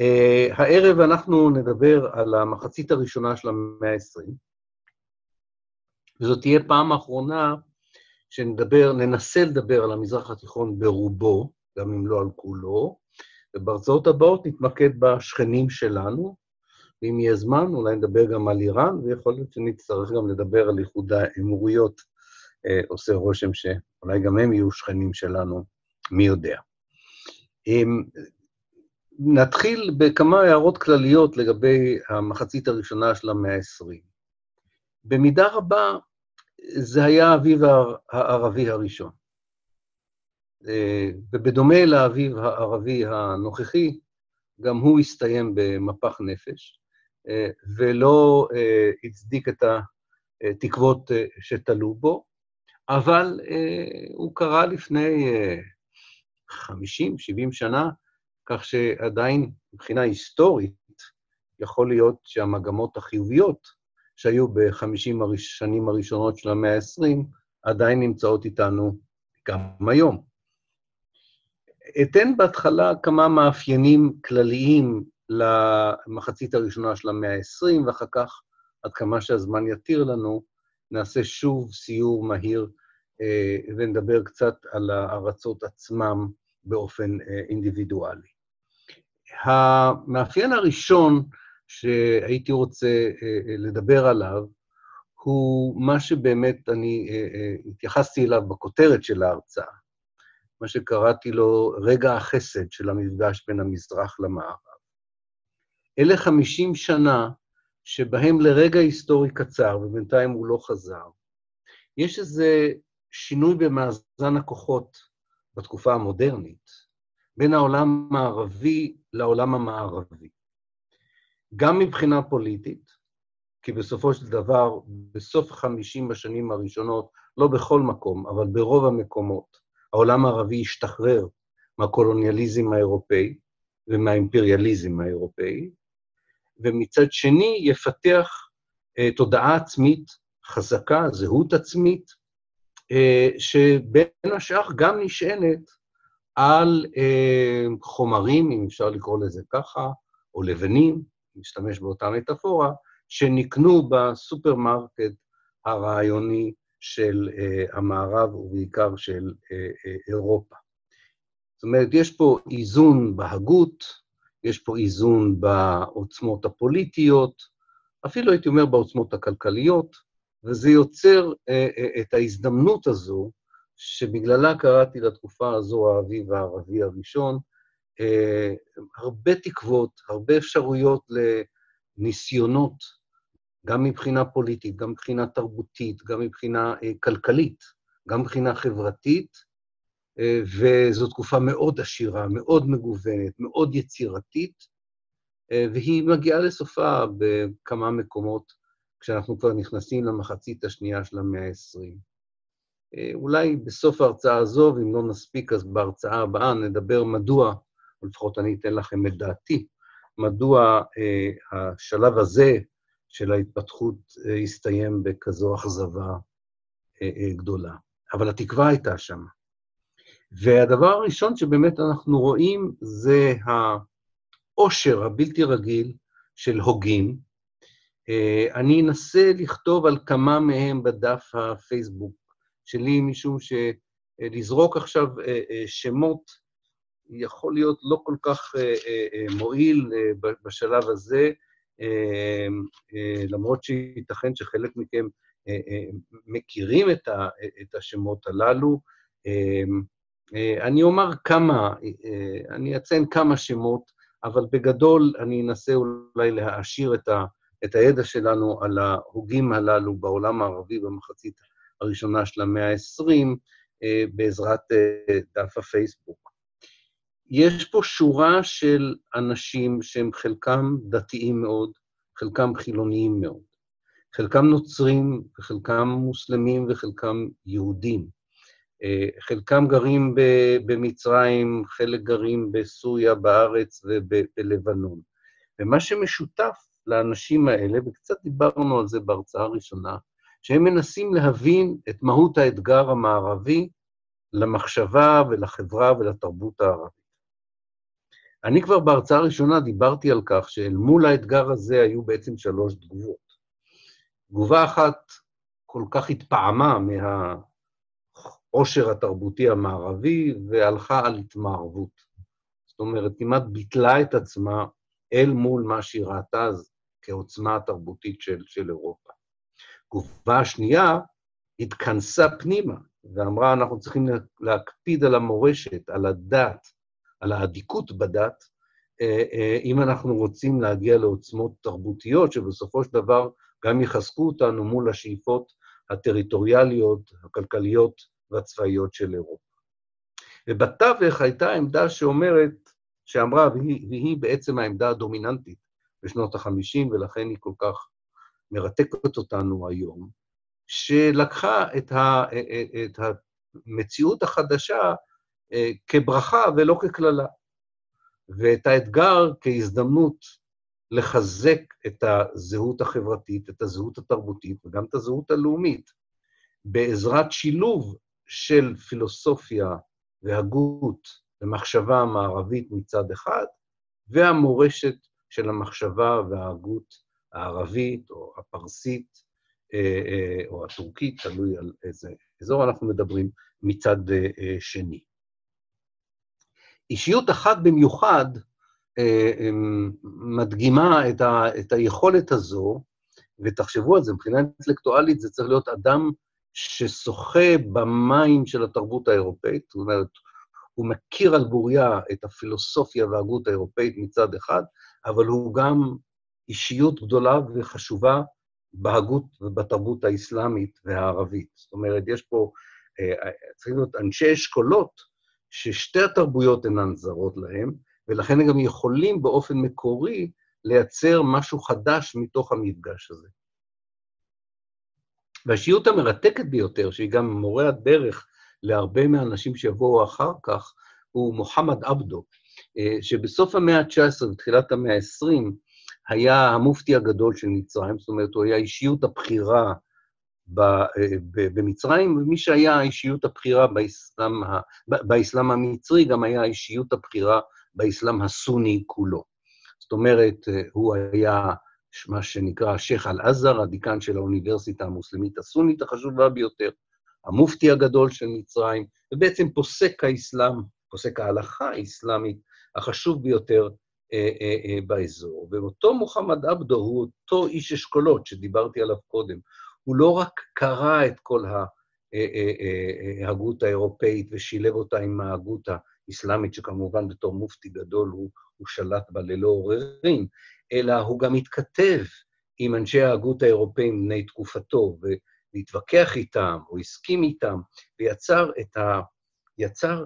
Uh, הערב אנחנו נדבר על המחצית הראשונה של המאה ה-20, וזאת תהיה פעם אחרונה שנדבר, ננסה לדבר על המזרח התיכון ברובו, גם אם לא על כולו, ובהרצאות הבאות נתמקד בשכנים שלנו, ואם יהיה זמן, אולי נדבר גם על איראן, ויכול להיות שנצטרך גם לדבר על איחוד האמירויות. אה, עושה רושם שאולי גם הם יהיו שכנים שלנו, מי יודע. נתחיל בכמה הערות כלליות לגבי המחצית הראשונה של המאה ה-20. במידה רבה, זה היה האביב הערבי הראשון. אה, ובדומה לאביב הערבי הנוכחי, גם הוא הסתיים במפח נפש, אה, ולא אה, הצדיק את התקוות שתלו בו, אבל הוא קרה לפני 50-70 שנה, כך שעדיין מבחינה היסטורית יכול להיות שהמגמות החיוביות שהיו בחמישים השנים הראשונות של המאה ה-20 עדיין נמצאות איתנו גם היום. אתן בהתחלה כמה מאפיינים כלליים למחצית הראשונה של המאה ה-20, ואחר כך, עד כמה שהזמן יתיר לנו, נעשה שוב סיור מהיר אה, ונדבר קצת על הארצות עצמם באופן אה, אינדיבידואלי. המאפיין הראשון שהייתי רוצה אה, לדבר עליו, הוא מה שבאמת אני התייחסתי אליו בכותרת של ההרצאה, מה שקראתי לו רגע החסד של המפגש בין המזרח למערב. אלה 50 שנה שבהם לרגע היסטורי קצר, ובינתיים הוא לא חזר, יש איזה שינוי במאזן הכוחות בתקופה המודרנית, בין העולם הערבי לעולם המערבי. גם מבחינה פוליטית, כי בסופו של דבר, בסוף החמישים בשנים הראשונות, לא בכל מקום, אבל ברוב המקומות, העולם הערבי השתחרר מהקולוניאליזם האירופאי ומהאימפריאליזם האירופאי, ומצד שני יפתח uh, תודעה עצמית חזקה, זהות עצמית, uh, שבין השאר גם נשענת על uh, חומרים, אם אפשר לקרוא לזה ככה, או לבנים, נשתמש באותה מטאפורה, שנקנו בסופרמרקט הרעיוני של uh, המערב ובעיקר של uh, uh, אירופה. זאת אומרת, יש פה איזון בהגות, יש פה איזון בעוצמות הפוליטיות, אפילו הייתי אומר בעוצמות הכלכליות, וזה יוצר אה, אה, את ההזדמנות הזו, שבגללה קראתי לתקופה הזו האביב הערבי הראשון, אה, הרבה תקוות, הרבה אפשרויות לניסיונות, גם מבחינה פוליטית, גם מבחינה תרבותית, גם מבחינה אה, כלכלית, גם מבחינה חברתית, אה, וזו תקופה מאוד עשירה, מאוד מגוונת, מאוד יצירתית, אה, והיא מגיעה לסופה בכמה מקומות כשאנחנו כבר נכנסים למחצית השנייה של המאה ה-20. אה, אולי בסוף ההרצאה הזו, ואם לא נספיק, אז בהרצאה הבאה נדבר מדוע, או לפחות אני אתן לכם את דעתי, מדוע השלב הזה של ההתפתחות הסתיים בכזו אכזבה גדולה. אבל התקווה הייתה שם. והדבר הראשון שבאמת אנחנו רואים זה העושר הבלתי רגיל של הוגים. אה, אני אנסה לכתוב על כמה מהם בדף הפייסבוק שלי, משום שלזרוק עכשיו אה, אה, שמות יכול להיות לא כל כך מועיל בשלב הזה, למרות שייתכן שחלק מכם מכירים את השמות הללו. אה, אני אומר כמה, אה, אני אציין כמה שמות, אבל בגדול אני אנסה אולי להעשיר את, ה, את הידע שלנו על ההוגים הללו בעולם הערבי במחצית הראשונה של המאה ה-20, אה, בעזרת דף הפייסבוק. יש פה שורה של אנשים שהם חלקם דתיים מאוד, חלקם חילוניים מאוד, חלקם נוצרים וחלקם מוסלמים וחלקם יהודים. אה, חלקם גרים במצרים, חלק גרים בסוריה, בארץ ובלבנון. ומה שמשותף לאנשים האלה, וקצת דיברנו על זה בהרצאה הראשונה, שהם מנסים להבין את מהות האתגר המערבי למחשבה ולחברה ולתרבות הערבית. אני כבר בהרצאה הראשונה דיברתי על כך שאל מול האתגר הזה היו בעצם שלוש תגובות. תגובה אחת כל כך התפעמה מהעושר התרבותי המערבי והלכה על התמערבות. זאת אומרת, כמעט ביטלה את עצמה אל מול מה שהיא ראתה אז כעוצמה התרבותית של, של אירופה. התגובה השנייה התכנסה פנימה ואמרה, אנחנו צריכים להקפיד על המורשת, על הדת, על האדיקות בדת, אה, אה, אם אנחנו רוצים להגיע לעוצמות תרבותיות, שבסופו של דבר גם יחזקו אותנו מול השאיפות הטריטוריאליות, הכלכליות והצבאיות של אירופה. ובתווך הייתה עמדה שאומרת, שאמרה, והיא, והיא בעצם העמדה הדומיננטית בשנות ה-50, ולכן היא כל כך מרתקת אותנו היום, שלקחה את, ה, את המציאות החדשה אה, כברכה ולא כקללה, ואת האתגר כהזדמנות לחזק את הזהות החברתית, את הזהות התרבותית וגם את הזהות הלאומית, בעזרת שילוב של פילוסופיה והגות ומחשבה המערבית מצד אחד, והמורשת של המחשבה וההגות הערבית או הפרסית אה, אה, או הטורקית, תלוי על איזה אזור אנחנו מדברים, מצד שני. אישיות אחת במיוחד אה, אמ, מדגימה את, ה, את היכולת הזו, ותחשבו על זה, מבחינה אינטלקטואלית זה צריך להיות אדם ששוחה במים של התרבות האירופאית, זאת אומרת, הוא מכיר על בוריה את הפילוסופיה וההגות האירופאית מצד אחד, אבל הוא גם אישיות גדולה וחשובה בהגות ובתרבות האסלאמית והערבית. זאת אומרת, יש פה, אה, צריכים להיות אנשי אשכולות ששתי התרבויות אינן זרות להם, ולכן הם גם יכולים באופן מקורי לייצר משהו חדש מתוך המפגש הזה. והשיעוט המרתקת ביותר, שהיא גם מורה הדרך להרבה מהאנשים שיבואו אחר כך, הוא מוחמד עבדו, אה, שבסוף המאה ה-19 ותחילת המאה ה-20 היה המופתי הגדול של מצרים, זאת אומרת, הוא היה אישיות הבחירה אה, במצרים, ומי שהיה האישיות הבחירה באסלאם, באסלאם המצרי, גם היה האישיות הבחירה באסלאם הסוני כולו. זאת אומרת, אה, הוא היה מה שנקרא שייח' אל-עזר, הדיקן של האוניברסיטה המוסלמית הסונית החשובה ביותר, המופתי הגדול של מצרים, ובעצם פוסק האסלאם, פוסק ההלכה האסלאמית החשוב ביותר באזור. ואותו מוחמד עבדו הוא אותו איש אשכולות שדיברתי עליו קודם. הוא לא רק קרא את כל ההגות האירופאית ושילב אותה עם ההגות האסלאמית, שכמובן בתור מופתי גדול הוא, הוא שלט בה ללא עוררין, אלא הוא גם התכתב עם אנשי ההגות האירופאים בני תקופתו, והתווכח איתם, או הסכים איתם, ויצר את ה... יצר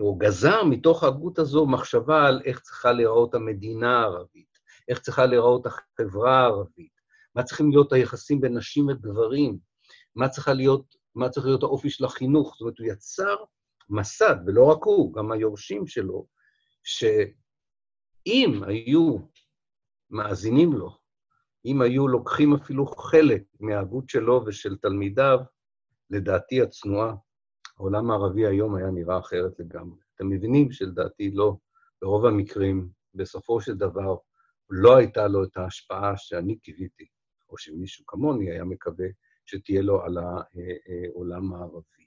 או גזר מתוך ההגות הזו מחשבה על איך צריכה להיראות המדינה הערבית, איך צריכה להיראות החברה הערבית, מה צריכים להיות היחסים בין נשים וגברים, מה, צריכה להיות, מה צריך להיות האופי של החינוך. זאת אומרת, הוא יצר מסד, ולא רק הוא, גם היורשים שלו, שאם היו מאזינים לו, אם היו לוקחים אפילו חלק מההגות שלו ושל תלמידיו, לדעתי הצנועה, העולם הערבי היום היה נראה אחרת לגמרי. אתם מבינים שלדעתי לא, ברוב המקרים, בסופו של דבר, לא הייתה לו את ההשפעה שאני קיוויתי או שמישהו כמוני היה מקווה שתהיה לו על העולם הערבי.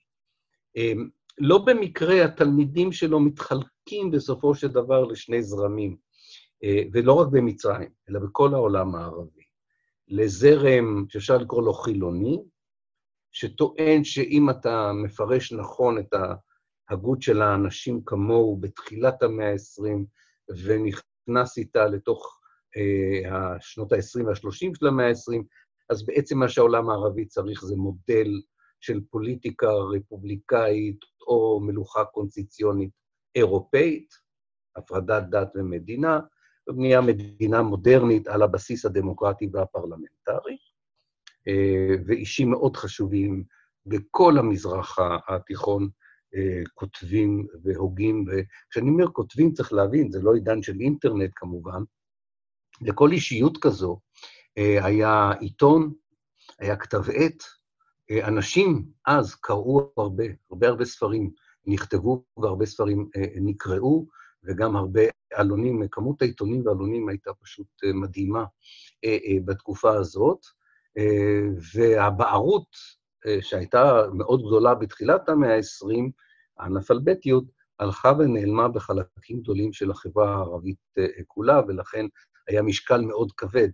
אמ, לא במקרה התלמידים שלו מתחלקים בסופו של דבר לשני זרמים, אה, ולא רק במצרים, אלא בכל העולם הערבי. לזרם שאפשר לקרוא לו חילוני, שטוען שאם אתה מפרש נכון את ההגות של האנשים כמוהו בתחילת המאה ה-20 ונכנס איתה לתוך אה, השנות ה-20 וה-30 של המאה ה-20, אז בעצם מה שהעולם הערבי צריך זה מודל של פוליטיקה רפובליקאית או מלוכה קונסיציונית אירופאית, הפרדת דת ומדינה, ובנייה מדינה מודרנית על הבסיס הדמוקרטי והפרלמנטרי, ואישים מאוד חשובים בכל המזרח התיכון אה, כותבים והוגים, וכשאני אומר כותבים צריך להבין, זה לא עידן של אינטרנט כמובן, לכל אישיות כזו אה, היה עיתון, היה כתב עת, אה, אנשים אז קראו הרבה, הרבה הרבה ספרים נכתבו והרבה ספרים אה, נקראו, וגם הרבה עלונים, כמות העיתונים והעלונים הייתה פשוט מדהימה בתקופה הזאת, והבערות שהייתה מאוד גדולה בתחילת המאה ה-20, האנאפלבטיות, הלכה ונעלמה בחלקים גדולים של החברה הערבית כולה, ולכן היה משקל מאוד כבד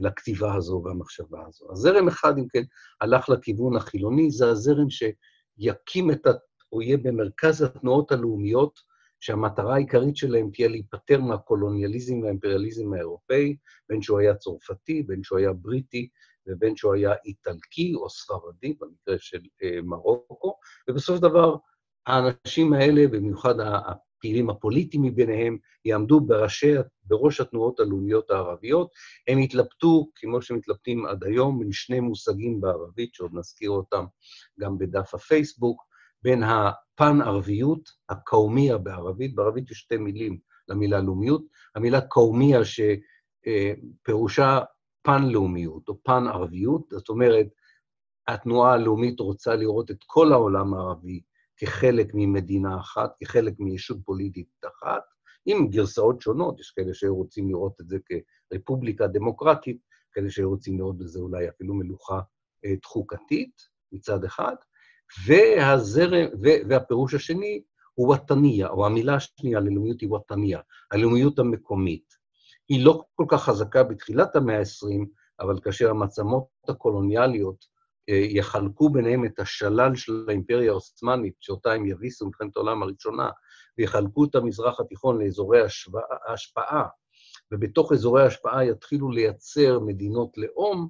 לכתיבה הזו והמחשבה הזו. אז זרם אחד, אם כן, הלך לכיוון החילוני, זה הזרם שיקים את, ה... או יהיה במרכז התנועות הלאומיות, שהמטרה העיקרית שלהם תהיה להיפטר מהקולוניאליזם והאימפריאליזם האירופאי, בין שהוא היה צרפתי, בין שהוא היה בריטי, ובין שהוא היה איטלקי או ספרדי, במקרה של אה, מרוקו, ובסופו של דבר, האנשים האלה, במיוחד הפעילים הפוליטיים מביניהם, יעמדו בראשי, בראש התנועות הלאומיות הערביות. הם התלבטו, כמו שמתלבטים עד היום, בין שני מושגים בערבית, שעוד נזכיר אותם גם בדף הפייסבוק, בין הפן-ערביות, הקאומיה בערבית, בערבית יש שתי מילים למילה לאומיות, המילה קאומיה שפירושה פן-לאומיות או פן-ערביות, זאת אומרת, התנועה הלאומית רוצה לראות את כל העולם הערבי כחלק ממדינה אחת, כחלק מישות פוליטית אחת, עם גרסאות שונות, יש כאלה שרוצים לראות את זה כרפובליקה דמוקרטית, כאלה שרוצים לראות בזה אולי אפילו מלוכה אה, תחוקתית מצד אחד, והזרם, והפירוש השני הוא וטניה, או המילה השנייה ללאומיות היא וטניה, הלאומיות המקומית. היא לא כל כך חזקה בתחילת המאה ה-20, אבל כאשר המעצמות הקולוניאליות אה, יחלקו ביניהם את השלל של האימפריה העות'מאנית, שאותה הם יביסו במלחמת העולם הראשונה, ויחלקו את המזרח התיכון לאזורי השפעה, ובתוך אזורי ההשפעה יתחילו לייצר מדינות לאום,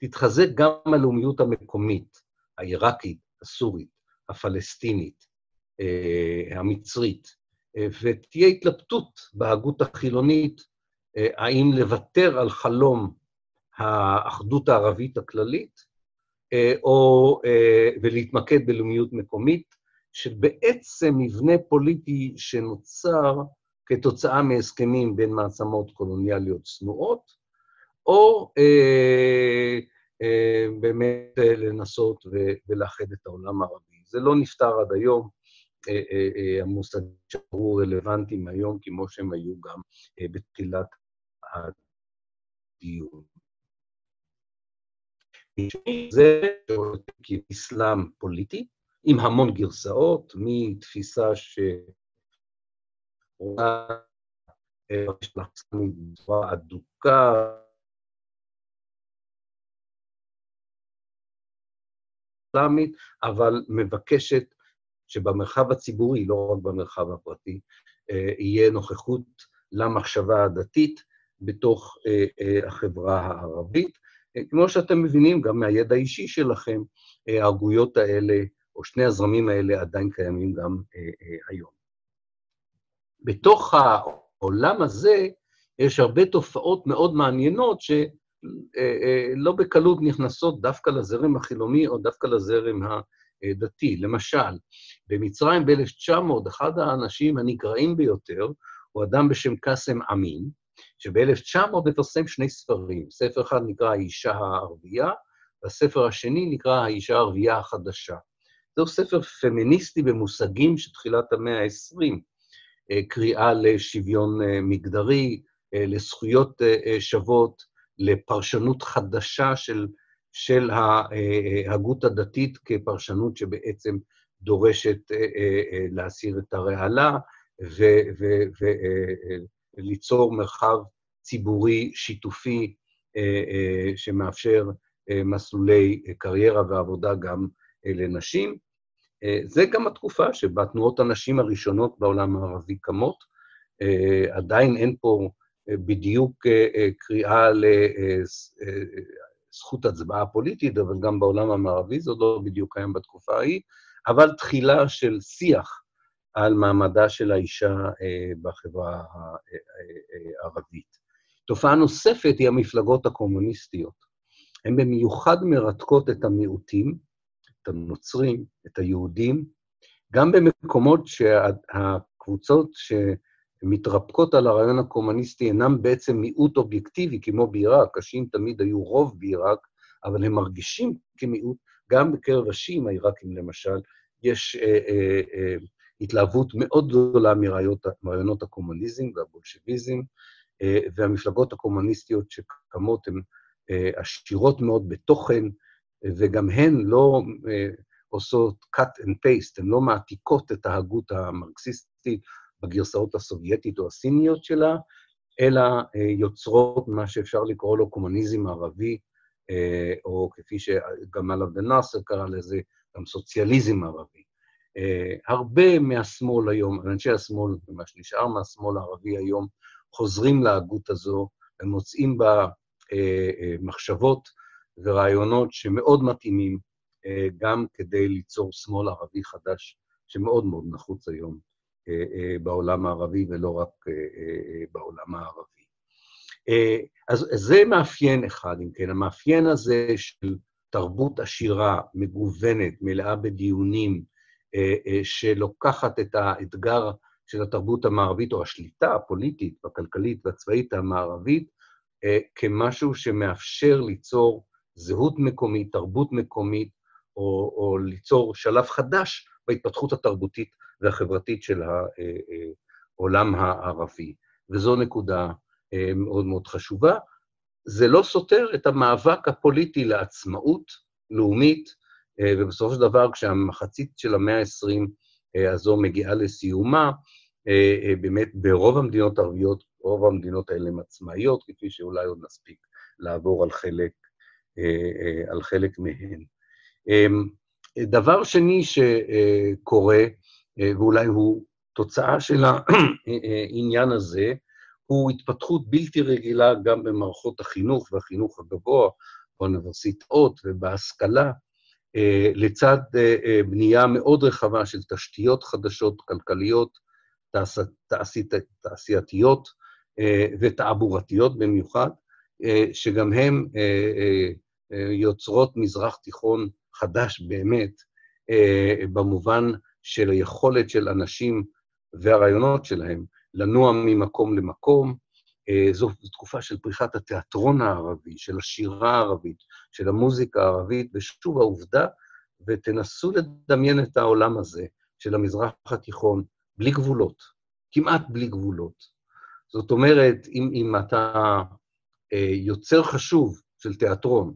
תתחזק גם הלאומיות המקומית, העיראקית, הסורית, הפלסטינית, אה, המצרית, אה, ותהיה התלבטות בהגות החילונית האם לוותר על חלום האחדות הערבית הכללית, אה, או, אה, ולהתמקד בלאומיות מקומית, שבעצם מבנה פוליטי שנוצר כתוצאה מהסכמים בין מעצמות קולוניאליות צנועות, או אה, אה, באמת אה, לנסות ולאחד את העולם הערבי. זה לא נפתר עד היום, אה, אה, אה, המושגים שהיו רלוונטיים היום, כמו שהם היו גם אה, בתחילת הדיון. זה כאסלאם פוליטי, עם המון גרסאות, מתפיסה ש... בצורה אדוקה, אסלאמית, אבל מבקשת שבמרחב הציבורי, לא רק במרחב הפרטי, אה, יהיה נוכחות למחשבה הדתית בתוך אה, אה, החברה הערבית. כמו שאתם מבינים, גם מהידע האישי שלכם, ההגויות האלה, או שני הזרמים האלה עדיין קיימים גם היום. בתוך העולם הזה יש הרבה תופעות מאוד מעניינות שלא בקלות נכנסות דווקא לזרם החילוני או דווקא לזרם הדתי. למשל, במצרים ב-1900, אחד האנשים הנגרעים ביותר הוא אדם בשם קאסם אמין, שב-1900 מפרסם שני ספרים. ספר אחד נקרא האישה הערבייה, והספר השני נקרא האישה הערבייה החדשה. זהו ספר פמיניסטי במושגים של תחילת המאה ה-20, אה, קריאה לשוויון אה, מגדרי, אה, לזכויות שוות, לפרשנות חדשה של, של ההגות הדתית כפרשנות שבעצם דורשת להסיר את הרעלה וליצור מרחב ציבורי שיתופי אה, אה, שמאפשר אה, מסלולי קריירה ועבודה גם לנשים. זה גם התקופה שבה תנועות הנשים הראשונות בעולם הערבי קמות. עדיין אין פה בדיוק קריאה לזכות הצבעה פוליטית, אבל גם בעולם המערבי זה עוד לא בדיוק קיים בתקופה ההיא, אבל תחילה של שיח על מעמדה של האישה בחברה הערבית. תופעה נוספת היא המפלגות הקומוניסטיות. הן במיוחד מרתקות את המיעוטים, את הנוצרים, את היהודים, גם במקומות שהקבוצות שמתרפקות על הרעיון הקומוניסטי אינם בעצם מיעוט אובייקטיבי, כמו בעיראק, השיעים תמיד היו רוב בעיראק, אבל הם מרגישים כמיעוט, גם בקרב השיעים העיראקים למשל, יש אה, אה, אה, התלהבות מאוד גדולה מרעיונות הקומוניזם והבולשביזם, והמפלגות הקומוניסטיות שקמות הן עשירות מאוד בתוכן, וגם הן לא עושות cut and paste, הן לא מעתיקות את ההגות המרקסיסטית בגרסאות הסובייטית או הסיניות שלה, אלא יוצרות מה שאפשר לקרוא לו קומוניזם ערבי, או כפי שגמל עבד אל-נאצר קרא לזה, גם סוציאליזם ערבי. הרבה מהשמאל היום, אנשי השמאל, ומה שנשאר מהשמאל הערבי היום, חוזרים להגות הזו, הם מוצאים בה מחשבות ורעיונות שמאוד מתאימים גם כדי ליצור שמאל ערבי חדש, שמאוד מאוד נחוץ היום בעולם הערבי, ולא רק בעולם הערבי. אז זה מאפיין אחד, אם כן, המאפיין הזה של תרבות עשירה, מגוונת, מלאה בדיונים, שלוקחת את האתגר של התרבות המערבית, או השליטה הפוליטית והכלכלית והצבאית המערבית, כמשהו שמאפשר ליצור זהות מקומית, תרבות מקומית, או, או ליצור שלב חדש בהתפתחות התרבותית והחברתית של העולם הערבי. וזו נקודה מאוד מאוד חשובה. זה לא סותר את המאבק הפוליטי לעצמאות לאומית, ובסופו של דבר, כשהמחצית של המאה ה-20 הזו מגיעה לסיומה, באמת ברוב המדינות הערביות, רוב המדינות האלה הן עצמאיות, כפי שאולי עוד נספיק לעבור על חלק, על חלק מהן. דבר שני שקורה, ואולי הוא תוצאה של העניין הזה, הוא התפתחות בלתי רגילה גם במערכות החינוך והחינוך הגבוה, באוניברסיטאות ובהשכלה, לצד בנייה מאוד רחבה של תשתיות חדשות, כלכליות, תעשייתיות ותעבורתיות במיוחד, שגם הן יוצרות מזרח תיכון חדש באמת, במובן של היכולת של אנשים והרעיונות שלהם לנוע ממקום למקום. זו תקופה של פריחת התיאטרון הערבי, של השירה הערבית, של המוזיקה הערבית, ושוב העובדה, ותנסו לדמיין את העולם הזה של המזרח התיכון בלי גבולות, כמעט בלי גבולות. זאת אומרת, אם, אם אתה יוצר חשוב של תיאטרון,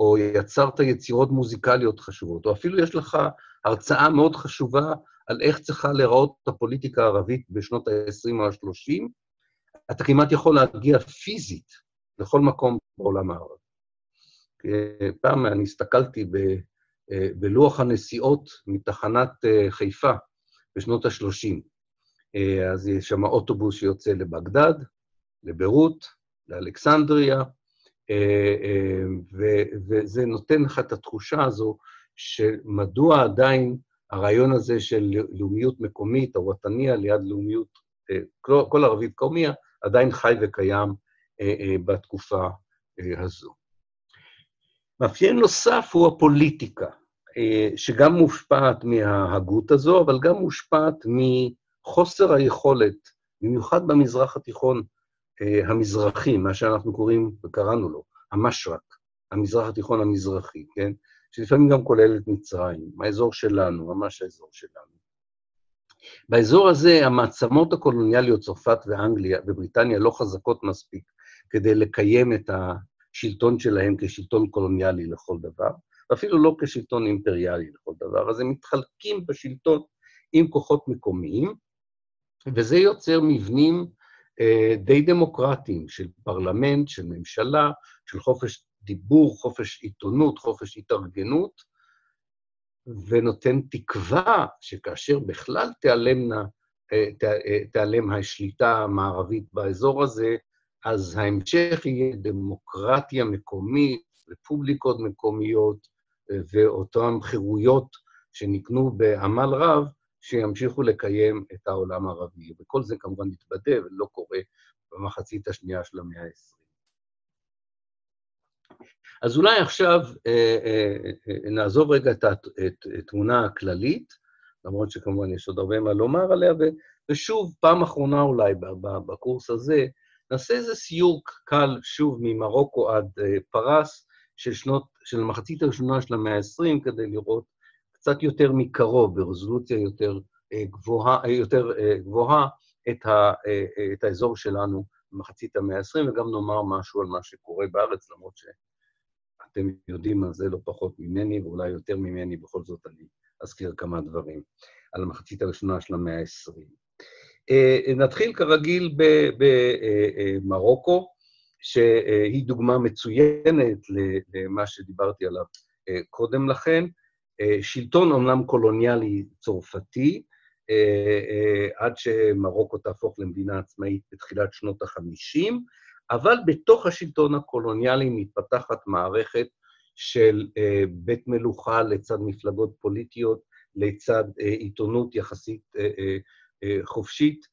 או יצרת יצירות מוזיקליות חשובות, או אפילו יש לך הרצאה מאוד חשובה על איך צריכה להיראות הפוליטיקה הערבית בשנות ה-20 או ה-30, אתה כמעט יכול להגיע פיזית לכל מקום בעולם הערבי. פעם אני הסתכלתי ב, בלוח הנסיעות מתחנת חיפה בשנות ה-30. אז יש שם אוטובוס שיוצא לבגדד, לביירות, לאלכסנדריה, וזה נותן לך את התחושה הזו שמדוע עדיין הרעיון הזה של לאומיות מקומית, או וטניה ליד לאומיות, כל ערבית קומיה, עדיין חי וקיים בתקופה הזו. מאפיין נוסף הוא הפוליטיקה, שגם מושפעת מההגות הזו, אבל גם מושפעת מחוסר היכולת, במיוחד במזרח התיכון המזרחי, מה שאנחנו קוראים וקראנו לו, המשרק, המזרח התיכון המזרחי, כן? שלפעמים גם כולל את מצרים, האזור שלנו, ממש האזור שלנו. באזור הזה המעצמות הקולוניאליות, צרפת ואנגליה ובריטניה, לא חזקות מספיק כדי לקיים את השלטון שלהם כשלטון קולוניאלי לכל דבר, ואפילו לא כשלטון אימפריאלי לכל דבר, אז הם מתחלקים בשלטון עם כוחות מקומיים, וזה יוצר מבנים אה, די דמוקרטיים של פרלמנט, של ממשלה, של חופש דיבור, חופש עיתונות, חופש התארגנות, ונותן תקווה שכאשר בכלל תיעלמנה, אה, אה, תיעלם השליטה המערבית באזור הזה, אז ההמשך יהיה דמוקרטיה מקומית, רפובליקות מקומיות, ואותן חירויות שנקנו בעמל רב, שימשיכו לקיים את העולם הערבי. וכל זה כמובן מתבדה ולא קורה במחצית השנייה של המאה ה-20. אז אולי עכשיו אה, אה, אה, נעזוב רגע את התמונה הכללית, למרות שכמובן יש עוד הרבה מה לומר עליה, ושוב, פעם אחרונה אולי בקורס הזה, נעשה איזה סיור קל שוב ממרוקו עד פרס של שנות, של המחצית הראשונה של המאה ה-20, כדי לראות קצת יותר מקרוב, ברזולוציה יותר גבוהה, יותר גבוהה את, ה, את האזור שלנו במחצית המאה ה-20, וגם נאמר משהו על מה שקורה בארץ, למרות שאתם יודעים על זה לא פחות ממני, ואולי יותר ממני, בכל זאת אני אזכיר כמה דברים על המחצית הראשונה של המאה ה-20. נתחיל כרגיל במרוקו, שהיא דוגמה מצוינת למה שדיברתי עליו קודם לכן. שלטון אומנם קולוניאלי צרפתי, עד שמרוקו תהפוך למדינה עצמאית בתחילת שנות ה-50, אבל בתוך השלטון הקולוניאלי מתפתחת מערכת של בית מלוכה לצד מפלגות פוליטיות, לצד עיתונות יחסית חופשית,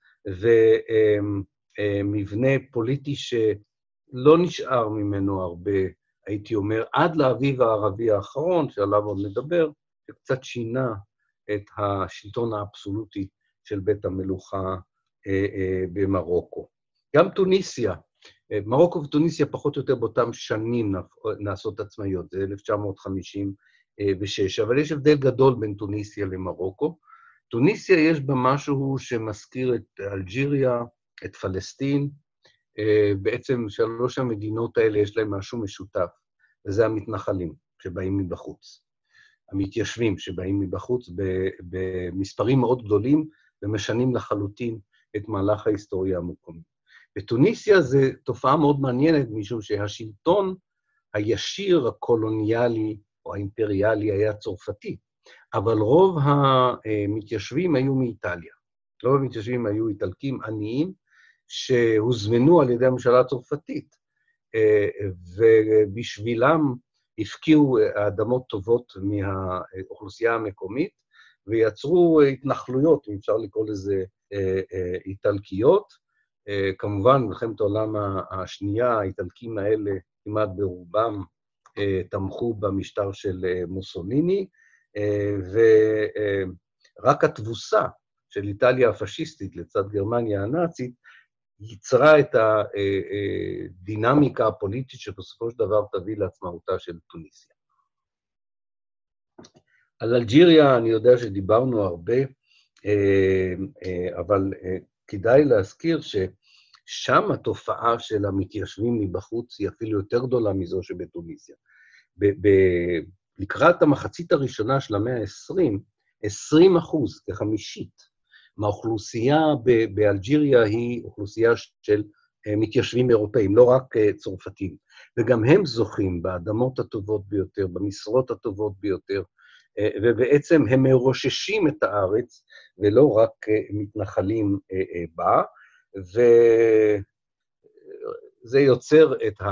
ומבנה פוליטי שלא נשאר ממנו הרבה, הייתי אומר, עד לאביב הערבי האחרון, שעליו עוד נדבר, שקצת שינה את השלטון האבסולוטי של בית המלוכה במרוקו. גם טוניסיה, מרוקו וטוניסיה פחות או יותר באותם שנים נעשות עצמאיות, זה 1956, אבל יש הבדל גדול בין טוניסיה למרוקו. טוניסיה יש בה משהו שמזכיר את אלג'יריה, את פלסטין, בעצם שלוש המדינות האלה יש להן משהו משותף, וזה המתנחלים שבאים מבחוץ. המתיישבים שבאים מבחוץ במספרים מאוד גדולים ומשנים לחלוטין את מהלך ההיסטוריה המקומי. בטוניסיה זו תופעה מאוד מעניינת, משום שהשלטון הישיר הקולוניאלי או האימפריאלי היה צרפתי, אבל רוב המתיישבים היו מאיטליה. רוב המתיישבים היו איטלקים עניים שהוזמנו על ידי הממשלה הצרפתית, ובשבילם הפקיעו אדמות טובות מהאוכלוסייה המקומית, ויצרו התנחלויות, אם אפשר לקרוא לזה איטלקיות. כמובן, במלחמת העולם השנייה, האיטלקים האלה כמעט ברובם תמכו במשטר של מוסוליני, ורק התבוסה של איטליה הפשיסטית לצד גרמניה הנאצית ייצרה את הדינמיקה הפוליטית שבסופו של דבר תביא לעצמאותה של טוניסיה. על אלג'יריה אני יודע שדיברנו הרבה, אבל כדאי להזכיר ששם התופעה של המתיישבים מבחוץ היא אפילו יותר גדולה מזו שבטוניסיה. לקראת המחצית הראשונה של המאה ה-20, 20 אחוז, כחמישית, מהאוכלוסייה באלג'יריה היא אוכלוסייה של מתיישבים אירופאים, לא רק צרפתים. וגם הם זוכים באדמות הטובות ביותר, במשרות הטובות ביותר, ובעצם הם מרוששים את הארץ, ולא רק מתנחלים בה, וזה יוצר את, ה...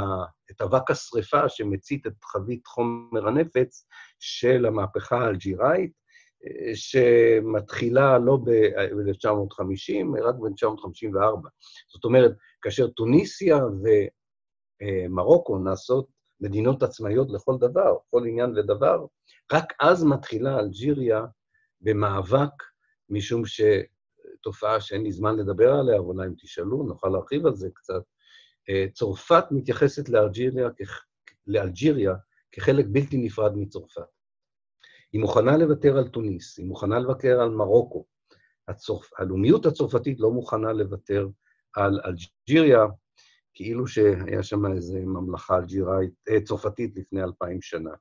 את אבק השרפה שמצית את חבית חומר הנפץ של המהפכה האלג'יראית, שמתחילה לא ב-1950, רק ב-1954. זאת אומרת, כאשר טוניסיה ומרוקו נעשות מדינות עצמאיות לכל דבר, כל עניין ודבר, רק אז מתחילה אלג'יריה במאבק, משום שתופעה שאין לי זמן לדבר עליה, אבל אולי אם תשאלו, נוכל להרחיב על זה קצת. צרפת מתייחסת לאלג'יריה, לאלג'יריה כחלק בלתי נפרד מצרפת. היא מוכנה לוותר על טוניס, היא מוכנה לוותר על מרוקו. הצורפ... הלאומיות הצרפתית לא מוכנה לוותר על אלג'יריה, כאילו שהיה שם איזו ממלכה אלג'יראית, צרפתית לפני אלפיים שנה.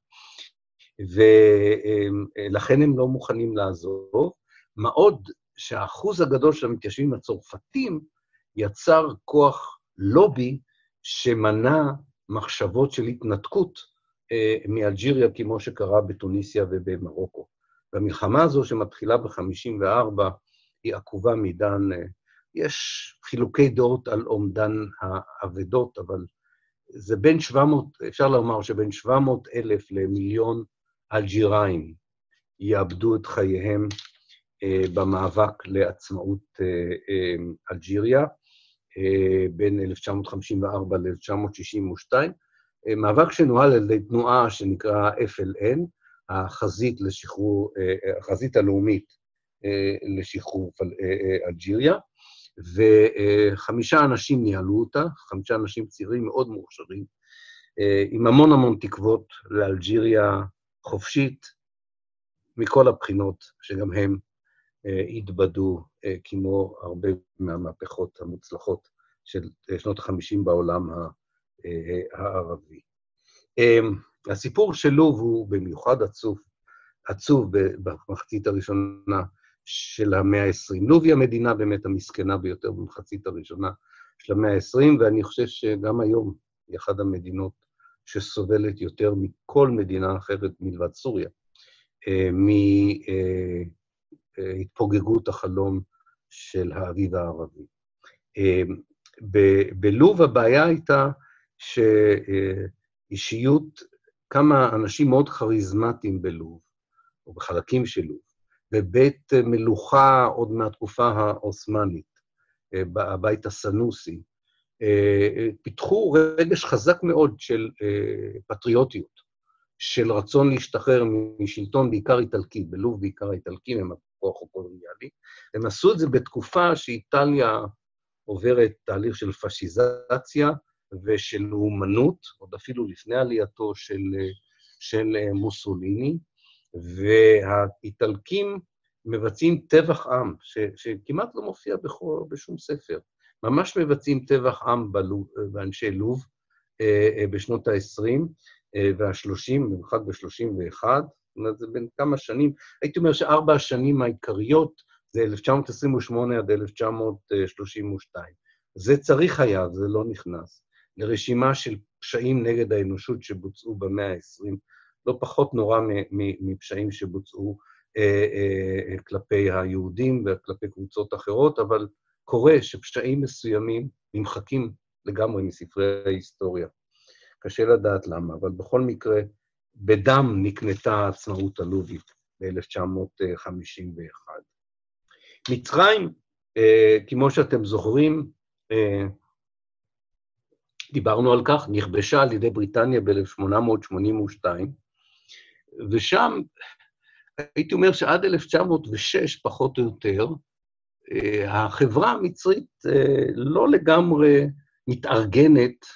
ולכן הם לא מוכנים לעזוב. מה עוד שהאחוז הגדול של המתיישבים הצרפתים יצר כוח לובי שמנע מחשבות של התנתקות מאלג'יריה, כמו שקרה בתוניסיה ובמרוקו. והמלחמה הזו שמתחילה ב-54' היא עקובה מדן, יש חילוקי דעות על אומדן האבדות, אבל זה בין 700, אפשר לומר שבין 700 אלף למיליון אלג'יראים יאבדו את חייהם במאבק לעצמאות אלג'יריה בין 1954 ל-1962. מאבק שנוהל על ידי תנועה שנקרא FLN, החזית לשחרור, החזית הלאומית לשחרור אלג'יריה, וחמישה אנשים ניהלו אותה, חמישה אנשים צעירים מאוד מוכשרים, עם המון המון תקוות לאלג'יריה חופשית, מכל הבחינות שגם הם התבדו, כמו הרבה מהמהפכות המוצלחות של שנות ה-50 בעולם הערבי. הסיפור של לוב הוא במיוחד עצוב, עצוב במחצית הראשונה של המאה ה-20. לוב היא המדינה באמת המסכנה ביותר במחצית הראשונה של המאה ה-20, ואני חושב שגם היום היא אחת המדינות שסובלת יותר מכל מדינה אחרת מלבד סוריה, אה, מהתפוגגות החלום של האביב הערבי. אה, בלוב הבעיה הייתה שאישיות, כמה אנשים מאוד כריזמטיים בלוב, או בחלקים של לוב, בבית מלוכה עוד מהתקופה העות'מאנית, אה, הבית הסנוסי, אה, פיתחו רגש חזק מאוד של אה, פטריוטיות, של רצון להשתחרר משלטון בעיקר איטלקי, בלוב בעיקר האיטלקים הם הכוח הקולוניאלי. הם עשו את זה בתקופה שאיטליה עוברת תהליך של פשיזציה ושל לאומנות, עוד אפילו לפני עלייתו של, של מוסוליני, והאיטלקים מבצעים טבח עם, ש, שכמעט לא מופיע בכל, בשום ספר. ממש מבצעים טבח עם בלוב, באנשי לוב אה, אה, בשנות ה-20 אה, וה-30, במיוחד ב-31, זאת אומרת, זה בין כמה שנים. הייתי אומר שארבע השנים העיקריות זה 1928 עד 1932. זה צריך היה, זה לא נכנס, לרשימה של פשעים נגד האנושות שבוצעו במאה ה-20, לא פחות נורא מפשעים שבוצעו אה, אה, כלפי היהודים וכלפי קבוצות אחרות, אבל קורה שפשעים מסוימים נמחקים לגמרי מספרי ההיסטוריה. קשה לדעת למה, אבל בכל מקרה, בדם נקנתה העצמאות הלובית ב-1951. מצרים, אה, כמו שאתם זוכרים, אה, דיברנו על כך, נכבשה על ידי בריטניה ב-1882, ושם הייתי אומר שעד 1906, פחות או יותר, אה, החברה המצרית לא לגמרי מתארגנת,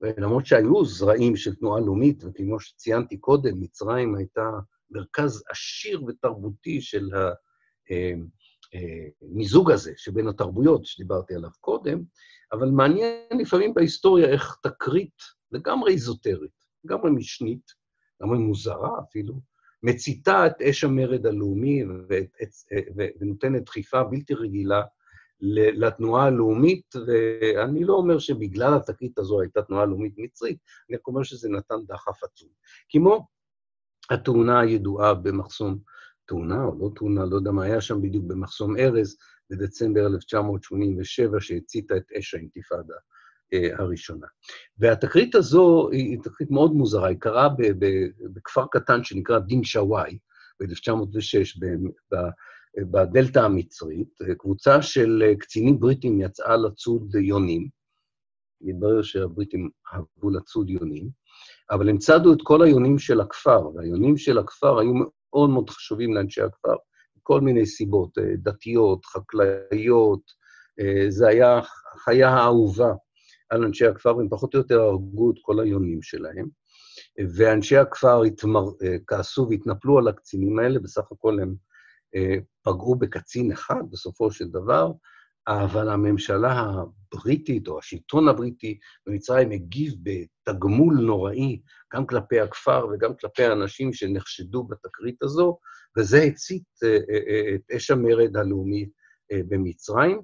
למרות שהיו זרעים של תנועה לאומית, וכמו שציינתי קודם, מצרים הייתה מרכז עשיר ותרבותי של המיזוג אה, הזה שבין התרבויות שדיברתי עליו קודם, אבל מעניין לפעמים בהיסטוריה איך תקרית לגמרי איזוטרית, לגמרי משנית, לגמרי מוזרה אפילו, מציתה את אש המרד הלאומי את, ונותנת דחיפה בלתי רגילה לתנועה הלאומית, ואני לא אומר שבגלל התקרית הזו הייתה תנועה לאומית מצרית, אני רק אומר שזה נתן דחף עצום. כמו התאונה הידועה במחסום, תאונה או לא תאונה, לא יודע מה היה שם בדיוק, במחסום ארז, בדצמבר 1987, שהציתה את אש האינתיפאדה אה, הראשונה. והתקרית הזו היא תקרית מאוד מוזרה, היא קרה בכפר קטן שנקרא דין שוואי, ב-1906, בדלתא המצרית. קבוצה של קצינים בריטים יצאה לצוד יונים, מתברר שהבריטים אהבו לצוד יונים, אבל הם צדו את כל היונים של הכפר, והיונים של הכפר היו מאוד מאוד חשובים לאנשי הכפר, מכל מיני סיבות, אה, דתיות, חקלאיות, אה, זה היה החיה האהובה על אנשי הכפר, והם פחות או יותר הרגו את כל היונים שלהם. ואנשי הכפר התמר... אה, כעסו והתנפלו על הקצינים האלה, בסך הכל הם אה, פגעו בקצין אחד בסופו של דבר, אבל הממשלה הבריטית, או השלטון הבריטי במצרים, הגיב בתגמול נוראי, גם כלפי הכפר וגם כלפי האנשים שנחשדו בתקרית הזו, וזה הצית אה, את אש המרד הלאומי במצרים.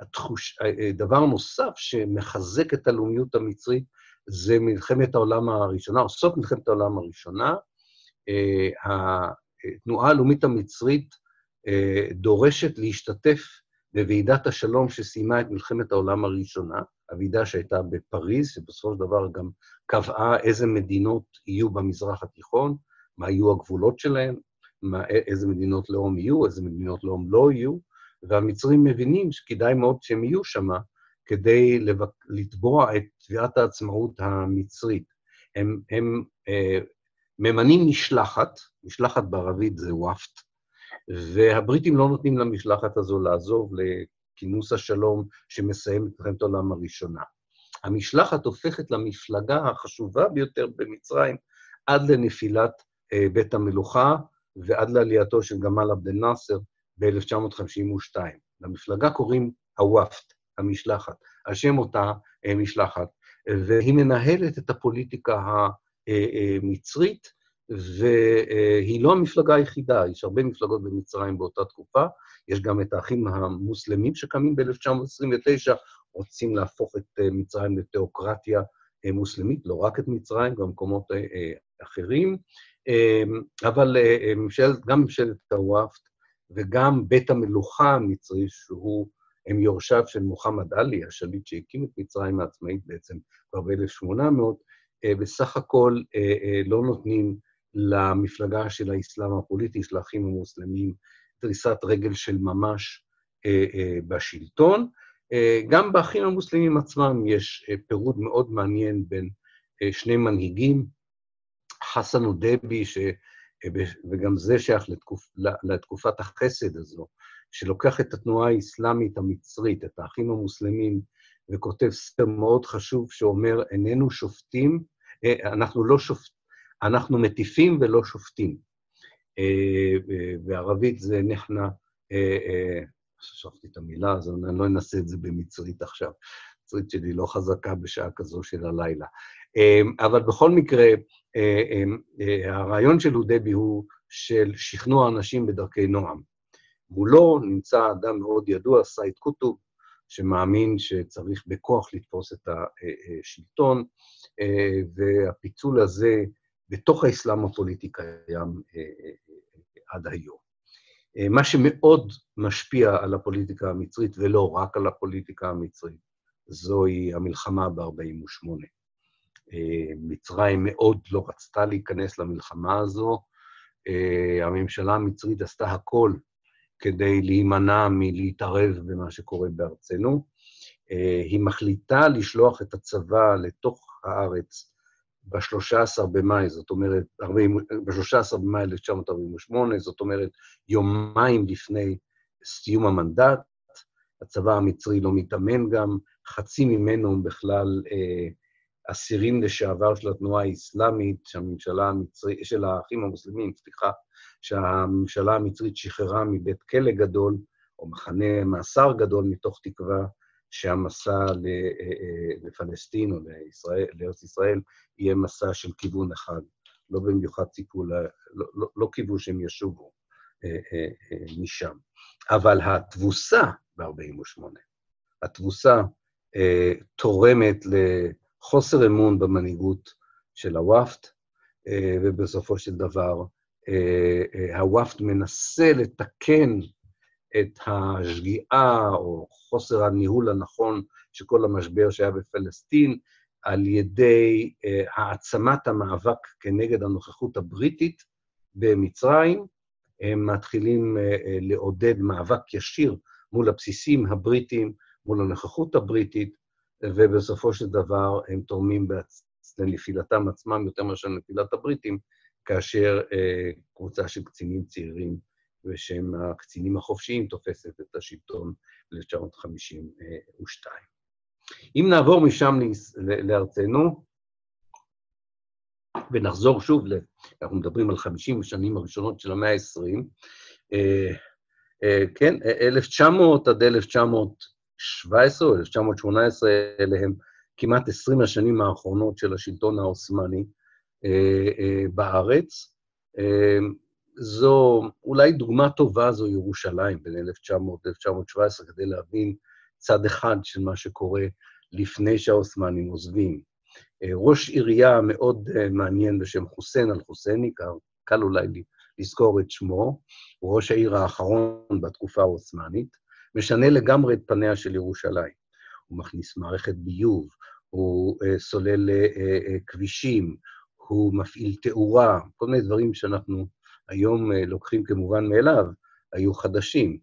התחוש... אה, אה, דבר נוסף שמחזק את הלאומיות המצרית זה מלחמת העולם הראשונה, או סוף מלחמת העולם הראשונה. אה, התנועה הלאומית המצרית דורשת להשתתף בוועידת השלום שסיימה את מלחמת העולם הראשונה, הוועידה שהייתה בפריז, שבסופו של דבר גם קבעה איזה מדינות יהיו במזרח התיכון, מה יהיו הגבולות שלהן, מה, איזה מדינות לאום יהיו, איזה מדינות לאום לא יהיו, והמצרים מבינים שכדאי מאוד שהם יהיו שם כדי לבק... לתבוע את תביעת העצמאות המצרית. הם, הם אה, ממנים משלחת, משלחת בערבית זה וואפט, והבריטים לא נותנים למשלחת הזו לעזוב לכינוס השלום שמסיים את מלחמת העולם הראשונה. המשלחת הופכת למפלגה החשובה ביותר במצרים עד לנפילת אה, בית המלוכה ועד לעלייתו של גמל עבד אל-נאצר ב-1952. למפלגה קוראים הוואפט, המשלחת, על שם אותה משלחת, והיא מנהלת את הפוליטיקה המצרית, והיא לא המפלגה היחידה, יש הרבה מפלגות במצרים באותה תקופה, יש גם את האחים המוסלמים שקמים ב-1929, רוצים להפוך את מצרים לתיאוקרטיה מוסלמית, לא רק את מצרים, גם מקומות אחרים, אבל גם ממשלת הוואפט וגם בית המלוכה המצרי, שהוא, הם יורשיו של מוחמד עלי, השליט שהקים את מצרים העצמאית בעצם כבר ב-1800, בסך הכל לא נותנים למפלגה של האסלאם הפוליטי, של האחים המוסלמים, דריסת רגל של ממש בשלטון. גם באחים המוסלמים עצמם יש פירוד מאוד מעניין בין שני מנהיגים, חסן ודבי, ש... וגם זה שייך לתקופ... לתקופת החסד הזו, שלוקח את התנועה האסלאמית המצרית, את האחים המוסלמים, וכותב ספר מאוד חשוב שאומר, איננו שופטים, אנחנו לא שופטים, אנחנו מטיפים ולא שופטים. בערבית זה נחנה, חשבתי את המילה הזו, אני לא אנסה את זה במצרית עכשיו. המצרית שלי לא חזקה בשעה כזו של הלילה. אבל בכל מקרה, הרעיון של אודבי הוא של שכנוע אנשים בדרכי נועם. מולו נמצא אדם מאוד ידוע, סייד קוטוב, שמאמין שצריך בכוח לתפוס את השלטון, והפיצול הזה בתוך האסלאם הפוליטי קיים עד היום. מה שמאוד משפיע על הפוליטיקה המצרית, ולא רק על הפוליטיקה המצרית, זוהי המלחמה ב-48'. מצרים מאוד לא רצתה להיכנס למלחמה הזו. הממשלה המצרית עשתה הכל כדי להימנע מלהתערב במה שקורה בארצנו. היא מחליטה לשלוח את הצבא לתוך הארץ ב-13 במאי, זאת אומרת, ב-13 במאי 1948, זאת אומרת, יומיים לפני סיום המנדט. הצבא המצרי לא מתאמן גם, חצי ממנו בכלל אה, אסירים לשעבר של התנועה האסלאמית, שהממשלה המצרית, של האחים המוסלמים, סליחה, שהממשלה המצרית שחררה מבית כלא גדול, או מחנה מאסר גדול, מתוך תקווה שהמסע אה, אה, לפלסטין או לישראל, לארץ ישראל יהיה מסע של כיוון אחד. לא במיוחד ציפו, לא, לא, לא קיוו שהם ישובו אה, משם. אבל התבוסה ב-48', התבוסה תורמת לחוסר אמון במנהיגות של הוואפט, ובסופו של דבר הוואפט מנסה לתקן את השגיאה או חוסר הניהול הנכון של כל המשבר שהיה בפלסטין, על ידי uh, העצמת המאבק כנגד הנוכחות הבריטית במצרים. הם מתחילים uh, uh, לעודד מאבק ישיר מול הבסיסים הבריטיים, מול הנוכחות הבריטית, ובסופו של דבר הם תורמים בעצ... לנפילתם עצמם יותר מאשר לנפילת הבריטים, כאשר uh, קבוצה של קצינים צעירים ושהם הקצינים החופשיים, תופסת את השלטון ב-1952. אם נעבור משם לארצנו, ונחזור שוב, אנחנו מדברים על 50 השנים הראשונות של המאה ה-20, אה, אה, כן, 1900 עד 1917 או 1918, אלה הם כמעט 20 השנים האחרונות של השלטון העות'מאני אה, בארץ. זו אולי דוגמה טובה, זו ירושלים בין 1900 ל-1917, כדי להבין צד אחד של מה שקורה לפני שהעות'מאנים עוזבים. אה, ראש עירייה מאוד אה, מעניין בשם חוסיין אל-חוסייני, קל אולי לזכור את שמו, הוא ראש העיר האחרון בתקופה העות'מאנית, משנה לגמרי את פניה של ירושלים. הוא מכניס מערכת ביוב, הוא אה, סולל כבישים, הוא מפעיל תאורה, כל מיני דברים שאנחנו היום אה, לוקחים כמובן מאליו, היו חדשים.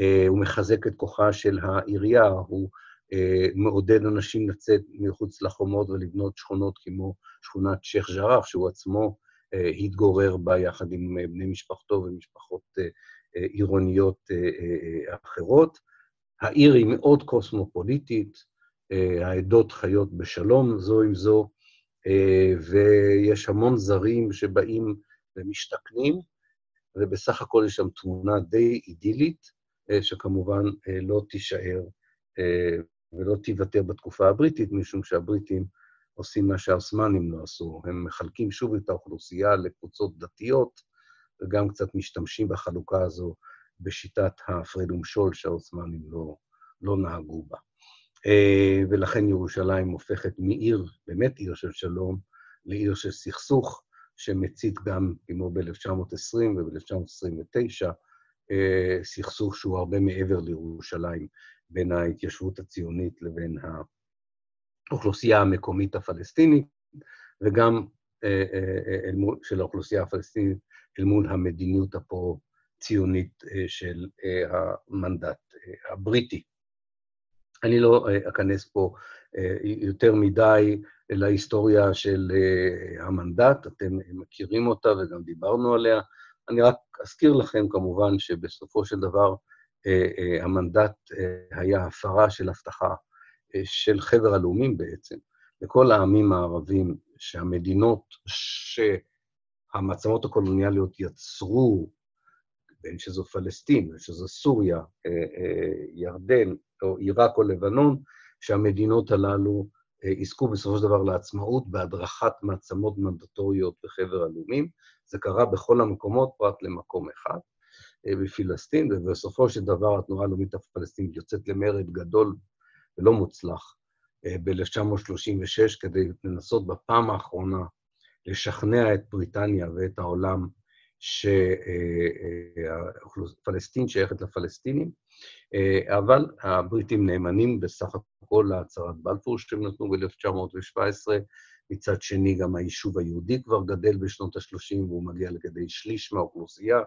אה, הוא מחזק את כוחה של העירייה, הוא אה, מעודד אנשים לצאת מחוץ לחומות ולבנות שכונות כמו שכונת שייח' ג'ראח, שהוא עצמו התגורר בה יחד עם בני משפחתו ומשפחות עירוניות אחרות. העיר היא מאוד קוסמופוליטית, העדות חיות בשלום זו עם זו, ויש המון זרים שבאים ומשתכנים, ובסך הכל יש שם תמונה די אידילית, שכמובן לא תישאר ולא תיוותר בתקופה הבריטית, משום שהבריטים עושים מה שהעות'מאנים לא עשו. הם מחלקים שוב את האוכלוסייה לקבוצות דתיות, וגם קצת משתמשים בחלוקה הזו בשיטת ההפרד ומשול שהעות'מאנים לא, לא נהגו בה. אה, ולכן ירושלים הופכת מעיר, באמת עיר של שלום, לעיר של סכסוך, שמצית גם, כמו ב-1920 וב-1929, אה, סכסוך שהוא הרבה מעבר לירושלים, בין ההתיישבות הציונית לבין האוכלוסייה המקומית הפלסטינית, וגם אה, של האוכלוסייה הפלסטינית אל מול המדיניות הפרו-ציונית של המנדט הבריטי. אני לא אה, אכנס פה אה, יותר מדי להיסטוריה של אה, המנדט, אתם מכירים אותה וגם דיברנו עליה. אני רק אזכיר לכם, כמובן, שבסופו של דבר המנדט היה הפרה של הבטחה של חבר הלאומים בעצם, לכל העמים הערבים, שהמדינות שהמעצמות הקולוניאליות יצרו, בין שזו פלסטין, בין שזו סוריה, ירדן, או עיראק או לבנון, שהמדינות הללו אה, יזכו בסופו של דבר לעצמאות בהדרכת מעצמות מנדטוריות בחבר הלאומים. זה קרה בכל המקומות, פרט למקום אחד, אה, בפלסטין, ובסופו של דבר התנועה הלאומית הפלסטינית יוצאת למרד גדול ולא מוצלח אה, ב-1936, כדי לנסות בפעם האחרונה לשכנע את בריטניה ואת העולם שפלסטין שייכת לפלסטינים, אה, אבל הבריטים נאמנים בסך הכל להצהרת בלפור שהם נתנו ב-1917. מצד שני, גם היישוב היהודי כבר גדל בשנות ה-30, והוא מגיע לכדי שליש מהאוכלוסייה,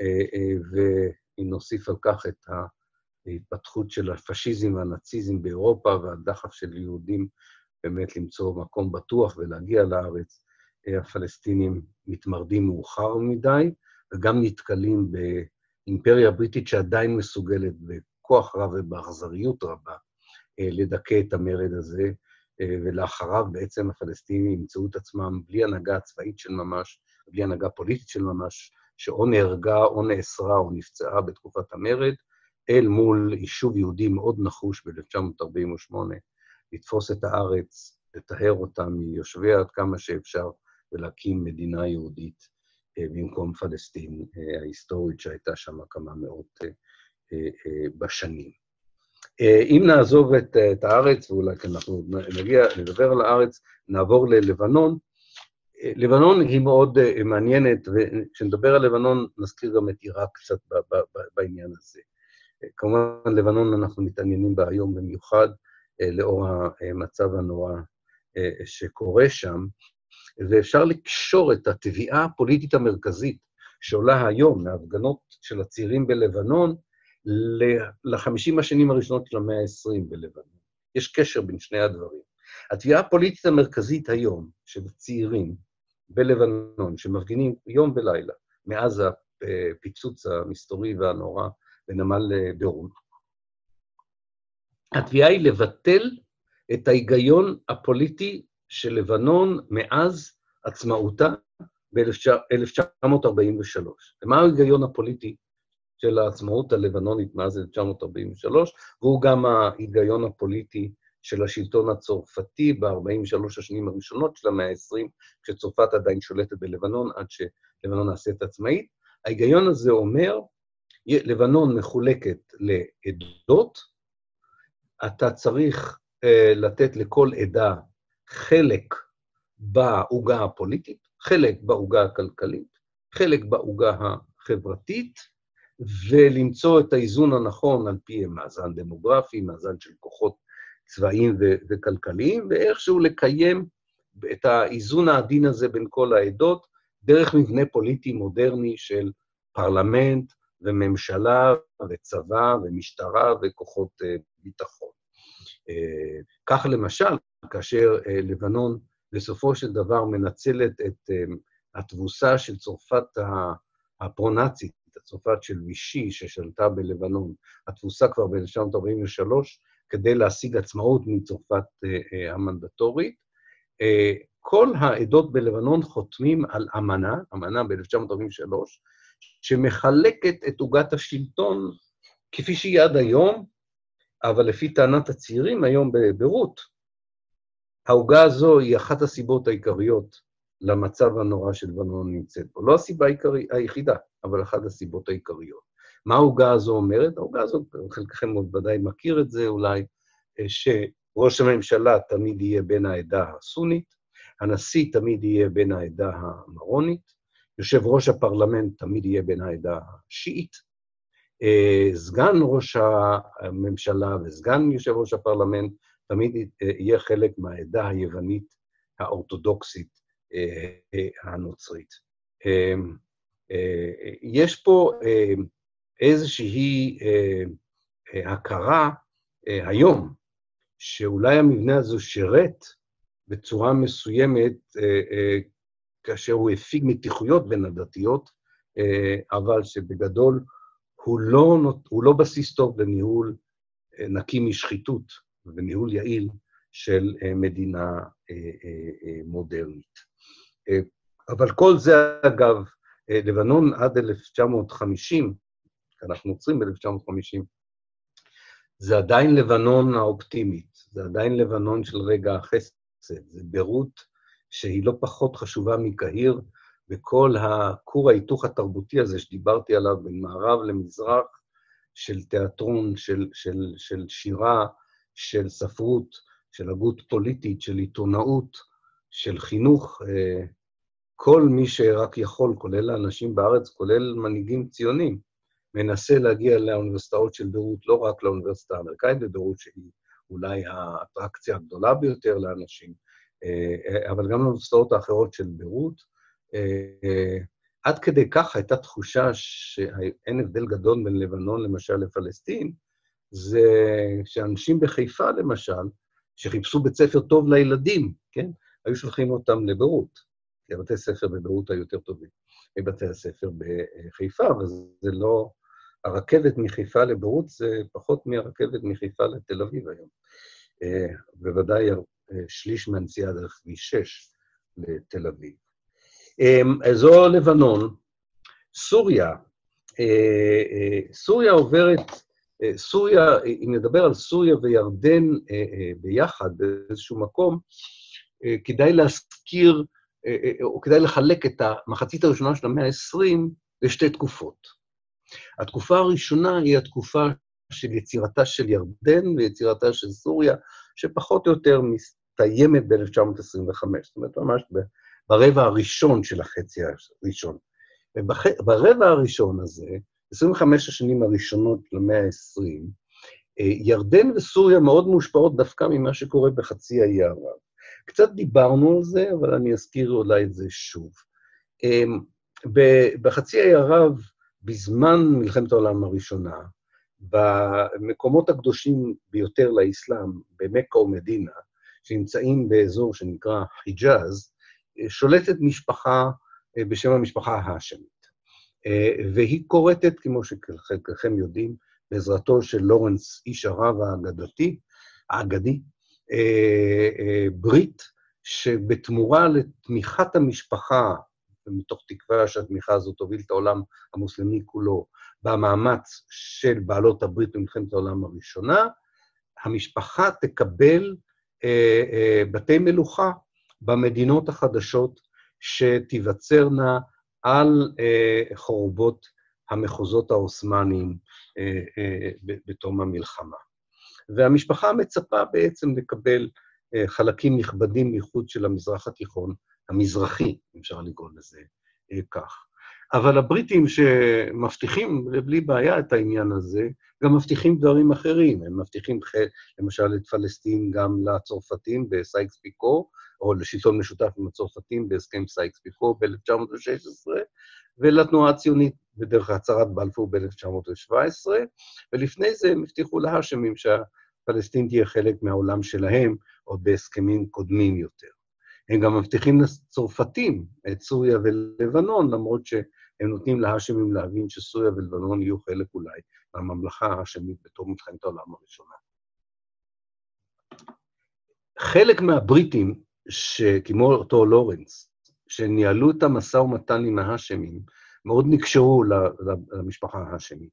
אה, אה, ואם נוסיף על כך את ההתפתחות של הפשיזם והנאציזם באירופה והדחף של יהודים באמת למצוא מקום בטוח ולהגיע לארץ, הפלסטינים מתמרדים מאוחר מדי, וגם נתקלים באימפריה בריטית שעדיין מסוגלת בכוח רב ובאכזריות רבה אה, לדכא את המרד הזה, אה, ולאחריו בעצם הפלסטינים ימצאו את עצמם בלי הנהגה צבאית של ממש, בלי הנהגה פוליטית של ממש, שאו נהרגה או נאסרה או נפצעה בתקופת המרד, אל מול יישוב יהודי מאוד נחוש ב-1948, לתפוס את הארץ, לטהר אותה מיושביה עד כמה שאפשר, ולהקים מדינה יהודית אה, במקום פלסטין אה, ההיסטורית שהייתה שם כמה מאות אה, בשנים. אם נעזוב את, את הארץ, ואולי אנחנו נגיע, נדבר על הארץ, נעבור ללבנון. לבנון היא מאוד מעניינת, וכשנדבר על לבנון נזכיר גם את עיראק קצת בעניין הזה. כמובן, לבנון אנחנו מתעניינים בה היום במיוחד, לאור המצב הנורא שקורה שם, ואפשר לקשור את התביעה הפוליטית המרכזית שעולה היום מההפגנות של הצעירים בלבנון לחמישים השנים הראשונות של המאה ה-20 בלבנון. יש קשר בין שני הדברים. התביעה הפוליטית המרכזית היום של הצעירים בלבנון, שמפגינים יום ולילה מאז הפיצוץ המסתורי והנורא בנמל ביירות, התביעה היא לבטל את ההיגיון הפוליטי של לבנון מאז עצמאותה ב-1943. ומה ההיגיון הפוליטי של העצמאות הלבנונית מאז 1943, והוא גם ההיגיון הפוליטי של השלטון הצרפתי ב-43 השנים הראשונות של המאה ה-20, כשצרפת עדיין שולטת בלבנון עד שלבנון נעשית עצמאית. ההיגיון הזה אומר, לבנון מחולקת לעדות, אתה צריך uh, לתת לכל עדה חלק בעוגה הפוליטית, חלק בעוגה הכלכלית, חלק בעוגה החברתית, ולמצוא את האיזון הנכון על פי מאזן דמוגרפי, מאזן של כוחות צבאיים ו- וכלכליים, ואיכשהו לקיים את האיזון העדין הזה בין כל העדות, דרך מבנה פוליטי מודרני של פרלמנט וממשלה וצבא ומשטרה וכוחות uh, ביטחון. כך למשל, כאשר uh, לבנון בסופו של דבר מנצלת את um, התבוסה של צרפת הפרו-נאצית, הצרפת של וישי ששלטה בלבנון, התבוסה כבר ב-1943, כדי להשיג עצמאות מצרפת uh, המנדטורית. כל העדות בלבנון חותמים על אמנה, אמנה ב-1943, שמחלקת את עוגת השלטון כפי שהיא עד היום, אבל לפי טענת הצעירים היום בביירות, העוגה הזו היא אחת הסיבות העיקריות למצב הנורא שלבנון נמצאת בו. לא הסיבה העיקרי, היחידה, אבל אחת הסיבות העיקריות. מה העוגה הזו אומרת? העוגה הזו, חלקכם עוד ודאי מכיר את זה אולי, שראש הממשלה תמיד יהיה בן העדה הסונית, הנשיא תמיד יהיה בן העדה המרונית, יושב ראש הפרלמנט תמיד יהיה בן העדה השיעית, סגן ראש הממשלה וסגן יושב ראש הפרלמנט תמיד יהיה חלק מהעדה היוונית האורתודוקסית אה, הנוצרית. אה, יש פה איזושהי הכרה היום שאולי המבנה הזה שירת בצורה מסוימת כאשר הוא הפיג מתיחויות בין הדתיות, אבל שבגדול הוא לא, הוא לא בסיס טוב לניהול אה, נקי משחיתות וניהול יעיל של אה, מדינה אה, מודרנית. אבל כל זה, אגב, לבנון עד 1950, אנחנו עוצרים ב-1950, זה עדיין לבנון האופטימית, זה עדיין לבנון של רגע החסד, זה ביירות שהיא לא פחות חשובה מקהיר, וכל הכור ההיתוך התרבותי הזה שדיברתי עליו בין מערב למזרח, של תיאטרון, של, של, של שירה, של ספרות, של הגות פוליטית, של עיתונאות, של חינוך, אה, כל מי שרק יכול, כולל האנשים בארץ, כולל מנהיגים ציונים, מנסה להגיע לאוניברסיטאות של ביירות, לא רק לאוניברסיטה האמריקאית בביירות, שהיא אולי האטרקציה הגדולה ביותר לאנשים, אה, אה, אבל גם לאוניברסיטאות האחרות של ביירות, עד כדי כך הייתה תחושה שאין הבדל גדול בין לבנון, למשל, לפלסטין, זה שאנשים בחיפה, למשל, שחיפשו בית ספר טוב לילדים, כן? היו שולחים אותם לביירות, כי הבתי ספר בביירות היו יותר טובים מבתי הספר בחיפה, אבל זה לא... הרכבת מחיפה לביירות זה פחות מהרכבת מחיפה לתל אביב היום. אה, בוודאי אה, שליש מהנסיעה דרך כביש 6 לתל אביב. אמ, זו לבנון. סוריה, אה, אה, סוריה עוברת, אה, סוריה, אם נדבר על סוריה וירדן ביחד באיזשהו מקום, כדאי להזכיר, או כדאי לחלק את המחצית הראשונה של המאה ה-20 לשתי תקופות. התקופה הראשונה היא התקופה של יצירתה של ירדן ויצירתה של סוריה, שפחות או יותר מסתיימת ב-1925, זאת אומרת, ממש ברבע הראשון של החצי הראשון. וברבע הראשון הזה, 25 השנים הראשונות למאה ה-20, אה, ירדן וסוריה מאוד מושפעות דווקא ממה שקורה בחצי האי ערב. קצת דיברנו על זה, אבל אני אזכיר אולי את זה שוב. אמ, בחצי האי ערב, בזמן מלחמת העולם הראשונה, במקומות הקדושים ביותר לאסלאם, במכה ומדינה, שנמצאים באזור שנקרא חיג'אז, שולטת משפחה אה, בשם המשפחה ההאשמית. אה, והיא כורתת, כמו שחלקכם יודעים, בעזרתו של לורנס, איש הרב האגדתי, האגדי, אה, ברית שבתמורה לתמיכת המשפחה, ומתוך תקווה שהתמיכה הזאת תוביל את העולם המוסלמי כולו, במאמץ של בעלות הברית במלחמת העולם הראשונה, המשפחה תקבל בתי מלוכה במדינות החדשות שתיווצרנה על אה, חורבות המחוזות העות'מאניים אה, אה, בתום המלחמה. והמשפחה מצפה בעצם לקבל חלקים נכבדים מחוץ של המזרח התיכון, המזרחי, אפשר לקרוא לזה כך. אבל הבריטים שמבטיחים בלי בעיה את העניין הזה, גם מבטיחים דברים אחרים. הם מבטיחים למשל את פלסטין גם לצרפתים בסייקס פיקו, או לשלטון משותף עם הצרפתים בהסכם סייקס-פיקו ב-1916, ולתנועה הציונית בדרך הצהרת בלפור ב-1917, ולפני זה הם הבטיחו להאשמים שהפלסטין תהיה חלק מהעולם שלהם, עוד בהסכמים קודמים יותר. הם גם מבטיחים לצרפתים את סוריה ולבנון, למרות שהם נותנים להאשמים להבין שסוריה ולבנון יהיו חלק אולי מהממלכה ההאשמית בתור מלחמת העולם הראשונה. חלק מהבריטים שכמו אותו לורנס, שניהלו את המשא ומתן עם ההאשמים, מאוד נקשרו למשפחה ההאשמית,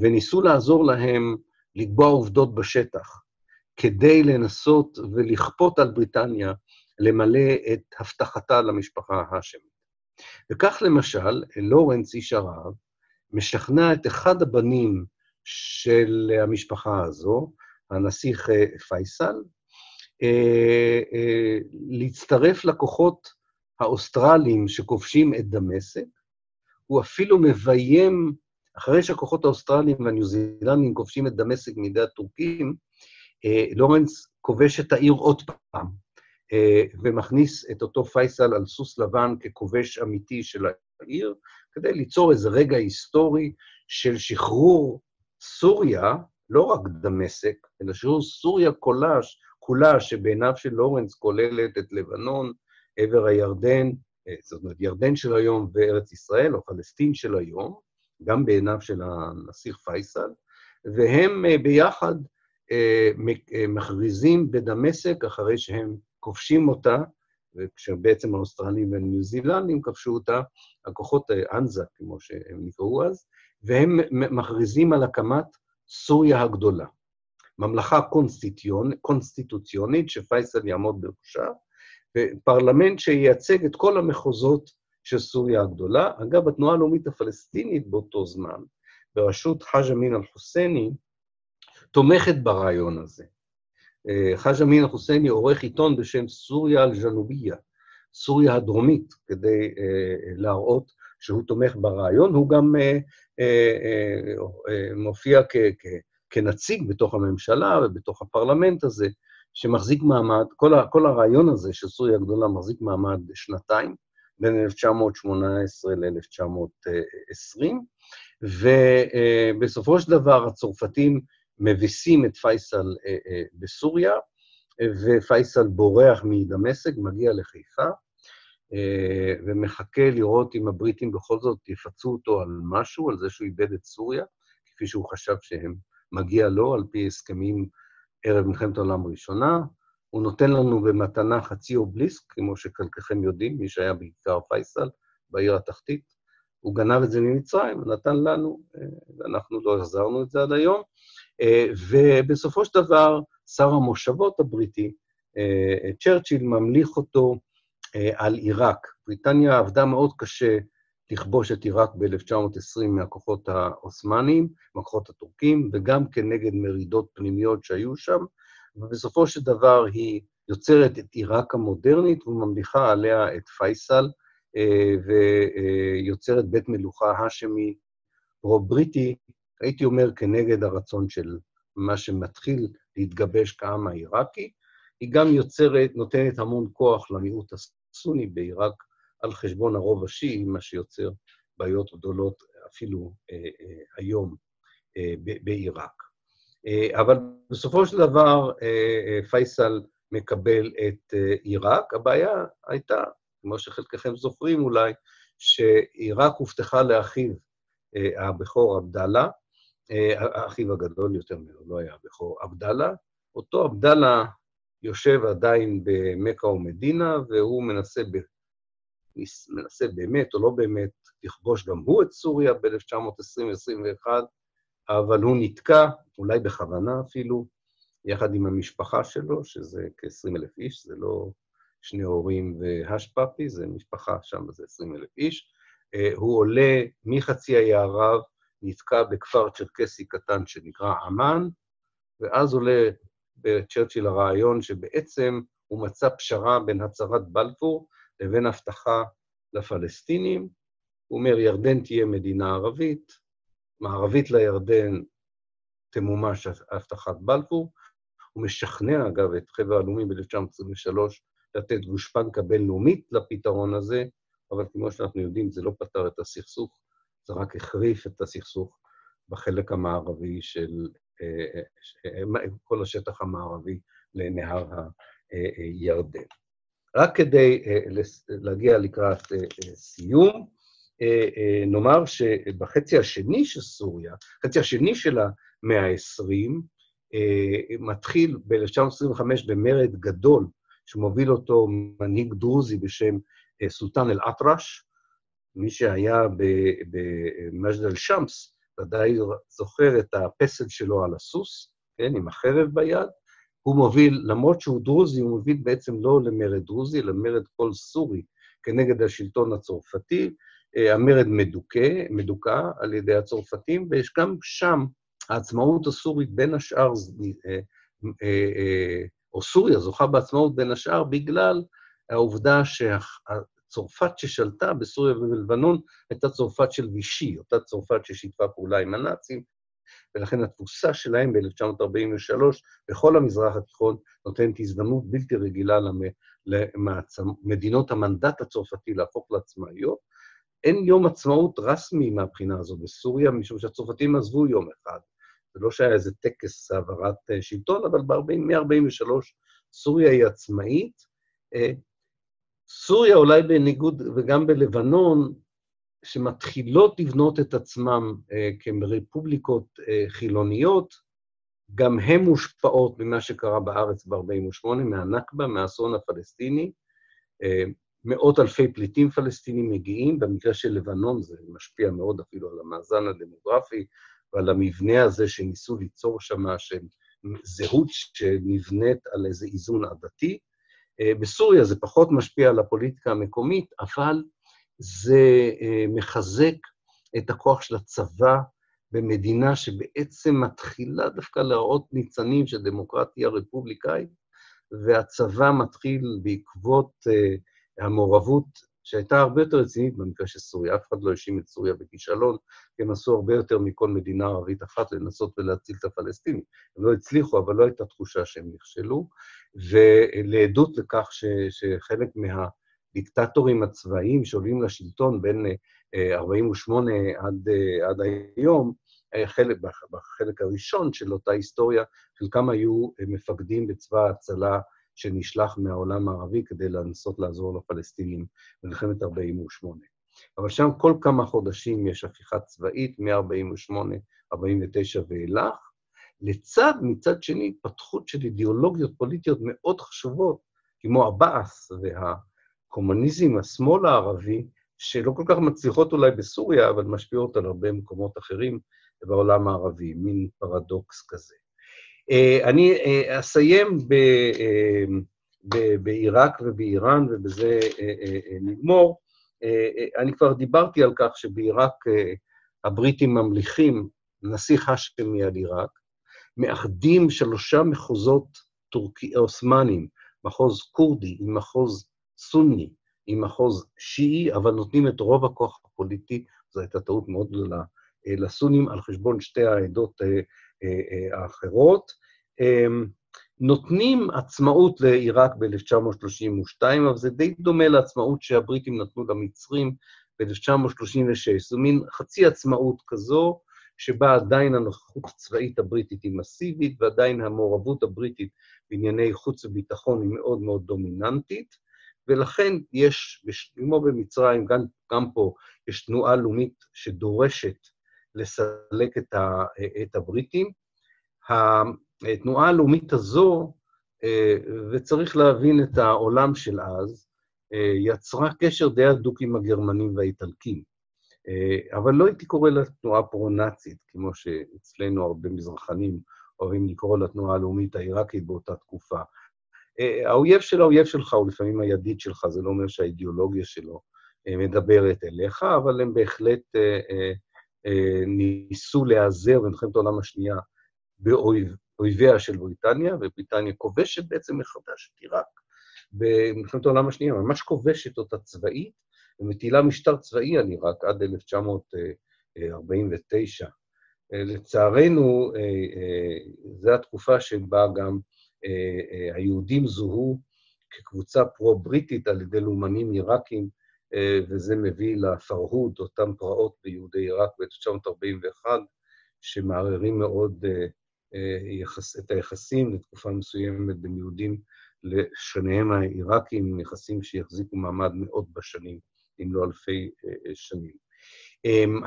וניסו לעזור להם לקבוע עובדות בשטח, כדי לנסות ולכפות על בריטניה למלא את הבטחתה למשפחה ההאשמית. וכך למשל, לורנס, איש ערב, משכנע את אחד הבנים של המשפחה הזו, הנסיך אה, פייסל, להצטרף לכוחות האוסטרליים שכובשים את דמשק. הוא אפילו מביים, אחרי שהכוחות האוסטרליים והניו זילנדים כובשים את דמשק מידי הטורקים, לורנס כובש את העיר עוד פעם, ומכניס את אותו פייסל על סוס לבן ככובש אמיתי של העיר, כדי ליצור איזה רגע היסטורי של שחרור סוריה, לא רק דמשק, אלא שחרור סוריה כולה, כולה שבעיניו של לורנס כוללת את לבנון, עבר הירדן, אה, זאת אומרת, ירדן של היום וארץ ישראל, או פלסטין של היום, גם בעיניו של הנסיך פייסל, והם אה, ביחד אה, מכריזים בדמשק, אחרי שהם כובשים אותה, וכשבעצם האוסטרלים והניו זילנדים כבשו אותה, הכוחות אנזה, כמו שהם נקראו אז, והם מכריזים על הקמת סוריה הגדולה. ממלכה קונסטיטוציונ, קונסטיטוציונית שפייסל יעמוד בראשה, ופרלמנט שייצג את כל המחוזות של סוריה הגדולה. אגב, התנועה הלאומית הפלסטינית באותו זמן, בראשות חאג' אמין אל-חוסייני, תומכת ברעיון הזה. אה, חאג' אמין אל-חוסייני עורך עיתון בשם סוריה אל-ג'נוביה, סוריה הדרומית, כדי uh, להראות שהוא תומך ברעיון. הוא גם uh, מופיע כ- כנציג בתוך הממשלה ובתוך הפרלמנט הזה, שמחזיק מעמד, כל, ה- כל הרעיון הזה של סוריה הגדולה מחזיק מעמד שנתיים, בין 1918 ל-1920, ובסופו של דבר הצרפתים מביסים את פייסל בסוריה, ופייסל בורח מדמשק, מגיע לחיפה, אה, ומחכה לראות אם הבריטים בכל זאת יפצו אותו על משהו, על זה שהוא איבד את סוריה, כפי שהוא חשב שהם מגיע לו, על פי הסכמים ערב מלחמת העולם הראשונה. הוא נותן לנו במתנה חצי אובליסק, כמו שחלקכם יודעים, מי שהיה בעיקר פייסל, בעיר התחתית. הוא גנב את זה ממצרים, נתן לנו, אה, ואנחנו לא החזרנו את זה עד היום. אה, ובסופו של דבר, שר המושבות הבריטי, צ'רצ'יל, ממליך אותו אה, על עיראק. בריטניה עבדה מאוד קשה לכבוש את עיראק ב-1920 מהכוחות העות'מאנים, מהכוחות הטורקים, וגם כנגד מרידות פנימיות שהיו שם, ובסופו של דבר היא יוצרת את עיראק המודרנית וממליכה עליה את פייסל, אה, ויוצרת בית מלוכה האשמי פרו-בריטי, הייתי אומר, כנגד הרצון של מה שמתחיל להתגבש כעם העיראקי. היא גם יוצרת, נותנת המון כוח למיעוט הסוני בעיראק על חשבון הרוב השיעי, מה שיוצר בעיות גדולות אפילו אה, אה, היום אה, בעיראק. אבל בסופו של דבר פייסל מקבל את עיראק. הבעיה הייתה, כמו שחלקכם זוכרים אולי, שעיראק הובטחה לאחיו הבכור עבדאללה, אה, אחיו הגדול יותר ממנו, לא היה הבכור, עבדאללה. אותו עבדאללה יושב עדיין במכה ומדינה, והוא מנסה. מנסה באמת או לא באמת לכבוש גם הוא את סוריה ב-1920-21, אבל הוא נתקע, אולי בכוונה אפילו, יחד עם המשפחה שלו, שזה כ-20 אלף איש, זה לא שני הורים והשפאפי, זה משפחה שם, זה 20 אלף איש. אה, הוא עולה מחצי האי ערב, נתקע בכפר צ'רקסי קטן שנקרא עמאן, ואז עולה בצ'רצ'יל הרעיון שבעצם הוא מצא פשרה בין הצהרת בלפור לבין הבטחה לפלסטינים. הוא אומר, ירדן תהיה מדינה ערבית, מערבית לירדן תמומש הבטחת בלפור. הוא משכנע, אגב, את חבר הלאומים ב-1923 לתת גושפנקה בינלאומית לפתרון הזה, אבל כמו שאנחנו יודעים, זה לא פתר את הסכסוך, זה רק החריף את הסכסוך בחלק המערבי של אה, אה, כל השטח המערבי לנהר הירדן. רק כדי אה, להגיע לקראת סיום, נאמר שבחצי השני של סוריה, חצי השני של המאה ה-20, מתחיל ב-1925 במרד גדול, שמוביל אותו מנהיג דרוזי בשם סולטן אל-אטרש, מי שהיה במג'ד אל-שמס ודאי זוכר את הפסל שלו על הסוס, כן, עם החרב ביד. הוא מוביל, למרות שהוא דרוזי, הוא מוביל בעצם לא למרד דרוזי, אלא למרד כל סורי כנגד השלטון הצרפתי. אה, המרד מדוכא, מדוכא על ידי הצרפתים, ויש גם שם העצמאות הסורית בין השאר, אה, אה, או סוריה זוכה בעצמאות בין השאר בגלל העובדה שהצרפת ששלטה בסוריה ובלבנון הייתה צרפת של וישי, אותה צרפת ששיתפה פעולה עם הנאצים, ולכן התבוסה שלהם ב-1943 בכל המזרח התיכון נותנת הזדמנות בלתי רגילה למדינות המנדט הצרפתי להפוך לעצמאיות. אין יום עצמאות רסמי מהבחינה הזו בסוריה, משום שהצרפתים עזבו יום אחד. זה לא שהיה איזה טקס העברת אה, שלטון, אבל מ-43' סוריה היא עצמאית. אה, סוריה אולי בניגוד, וגם בלבנון, שמתחילות לבנות את עצמם אה, כרפובליקות חילוניות, גם הן מושפעות ממה שקרה בארץ ב-48', מהנכבה, מהאסון הפלסטיני. מאות אלפי פליטים פלסטינים מגיעים, במקרה של לבנון זה משפיע מאוד אפילו על המאזן הדמוגרפי ועל המבנה הזה שניסו ליצור שם, זהות שנבנית על איזה איזון עדתי. אה, בסוריה זה פחות משפיע על הפוליטיקה המקומית, אבל זה אה, מחזק את הכוח של הצבא במדינה שבעצם מתחילה דווקא להראות ניצנים של דמוקרטיה רפובליקאית, והצבא מתחיל בעקבות uh, המעורבות שהייתה הרבה יותר רצינית במקרה של סוריה. אף אחד לא האשים את סוריה בכישלון, כי הם עשו הרבה יותר מכל מדינה ערבית אחת לנסות ולהציל את הפלסטינים. הם לא הצליחו, אבל לא הייתה תחושה שהם נכשלו. ולעדות לכך ש, שחלק מהדיקטטורים הצבאיים שעולים לשלטון בין 48' אה, עד, אה, עד היום, חלק, בחלק הראשון של אותה היסטוריה, חלקם היו אה, מפקדים בצבא ההצלה שנשלח מהעולם הערבי כדי לנסות לעזור לפלסטינים במלחמת 48'. אבל שם כל כמה חודשים יש הפיכה צבאית, מ-48', 49' ואילך, לצד, מצד שני, התפתחות של אידיאולוגיות פוליטיות מאוד חשובות, כמו הבעת' והקומוניזם, השמאל הערבי, שלא כל כך מצליחות אולי בסוריה, אבל משפיעות על הרבה מקומות אחרים בעולם הערבי, מין פרדוקס כזה. אה, אני אה, אסיים אה, בעיראק ובאיראן, ובזה נגמור. אני כבר דיברתי על כך שבעיראק הבריטים ממליכים נסיך האשמי על עיראק, מאחדים שלושה מחוזות טורקי, עות'מאנים, מחוז כורדי עם מחוז סוני, עם מחוז שיעי, אבל נותנים את רוב הכוח הפוליטי, זו הייתה טעות מאוד גדולה, לסונים על חשבון שתי העדות אה, אה, האחרות. אמ, נותנים עצמאות לעיראק ב-1932, אבל זה די דומה לעצמאות שהבריטים נתנו למצרים ב-1936. זו מין חצי עצמאות כזו, שבה עדיין הנוכחות הצבאית הבריטית היא מסיבית, ועדיין המעורבות הבריטית בענייני חוץ וביטחון היא מאוד מאוד דומיננטית, ולכן יש, כמו במצרים, גם, גם פה, יש תנועה לאומית שדורשת לסלק את, ה, את הבריטים. התנועה הלאומית הזו, אה, וצריך להבין את העולם של אז, אה, יצרה קשר די הדוק עם הגרמנים והאיטלקים. אה, אבל לא הייתי קורא לה תנועה פרו-נאצית, כמו שאצלנו הרבה מזרחנים אוהבים לקרוא לתנועה הלאומית העיראקית באותה תקופה. האויב של האויב שלך הוא לפעמים הידיד שלך, זה לא אומר שהאידיאולוגיה שלו מדברת אליך, אבל הם בהחלט אה, ניסו להיעזר במלחמת העולם השנייה באויביה של בריטניה, ובריטניה כובשת בעצם מחדש את עיראק במלחמת העולם השנייה, ממש כובשת אותה צבאית, ומטילה משטר צבאי על עיראק עד 1949. אה, לצערנו, אה, זו התקופה שבה גם היהודים זוהו כקבוצה פרו-בריטית על ידי לאומנים עיראקים, אה, וזה מביא לפרהוד, אותן פרעות ביהודי עיראק ב-1941, שמערערים מאוד אה, אה, את היחסים לתקופה מסוימת בין יהודים לשכניהם העיראקים, יחסים שיחזיקו מעמד מאות בשנים, אם לא אלפי שנים. אמ,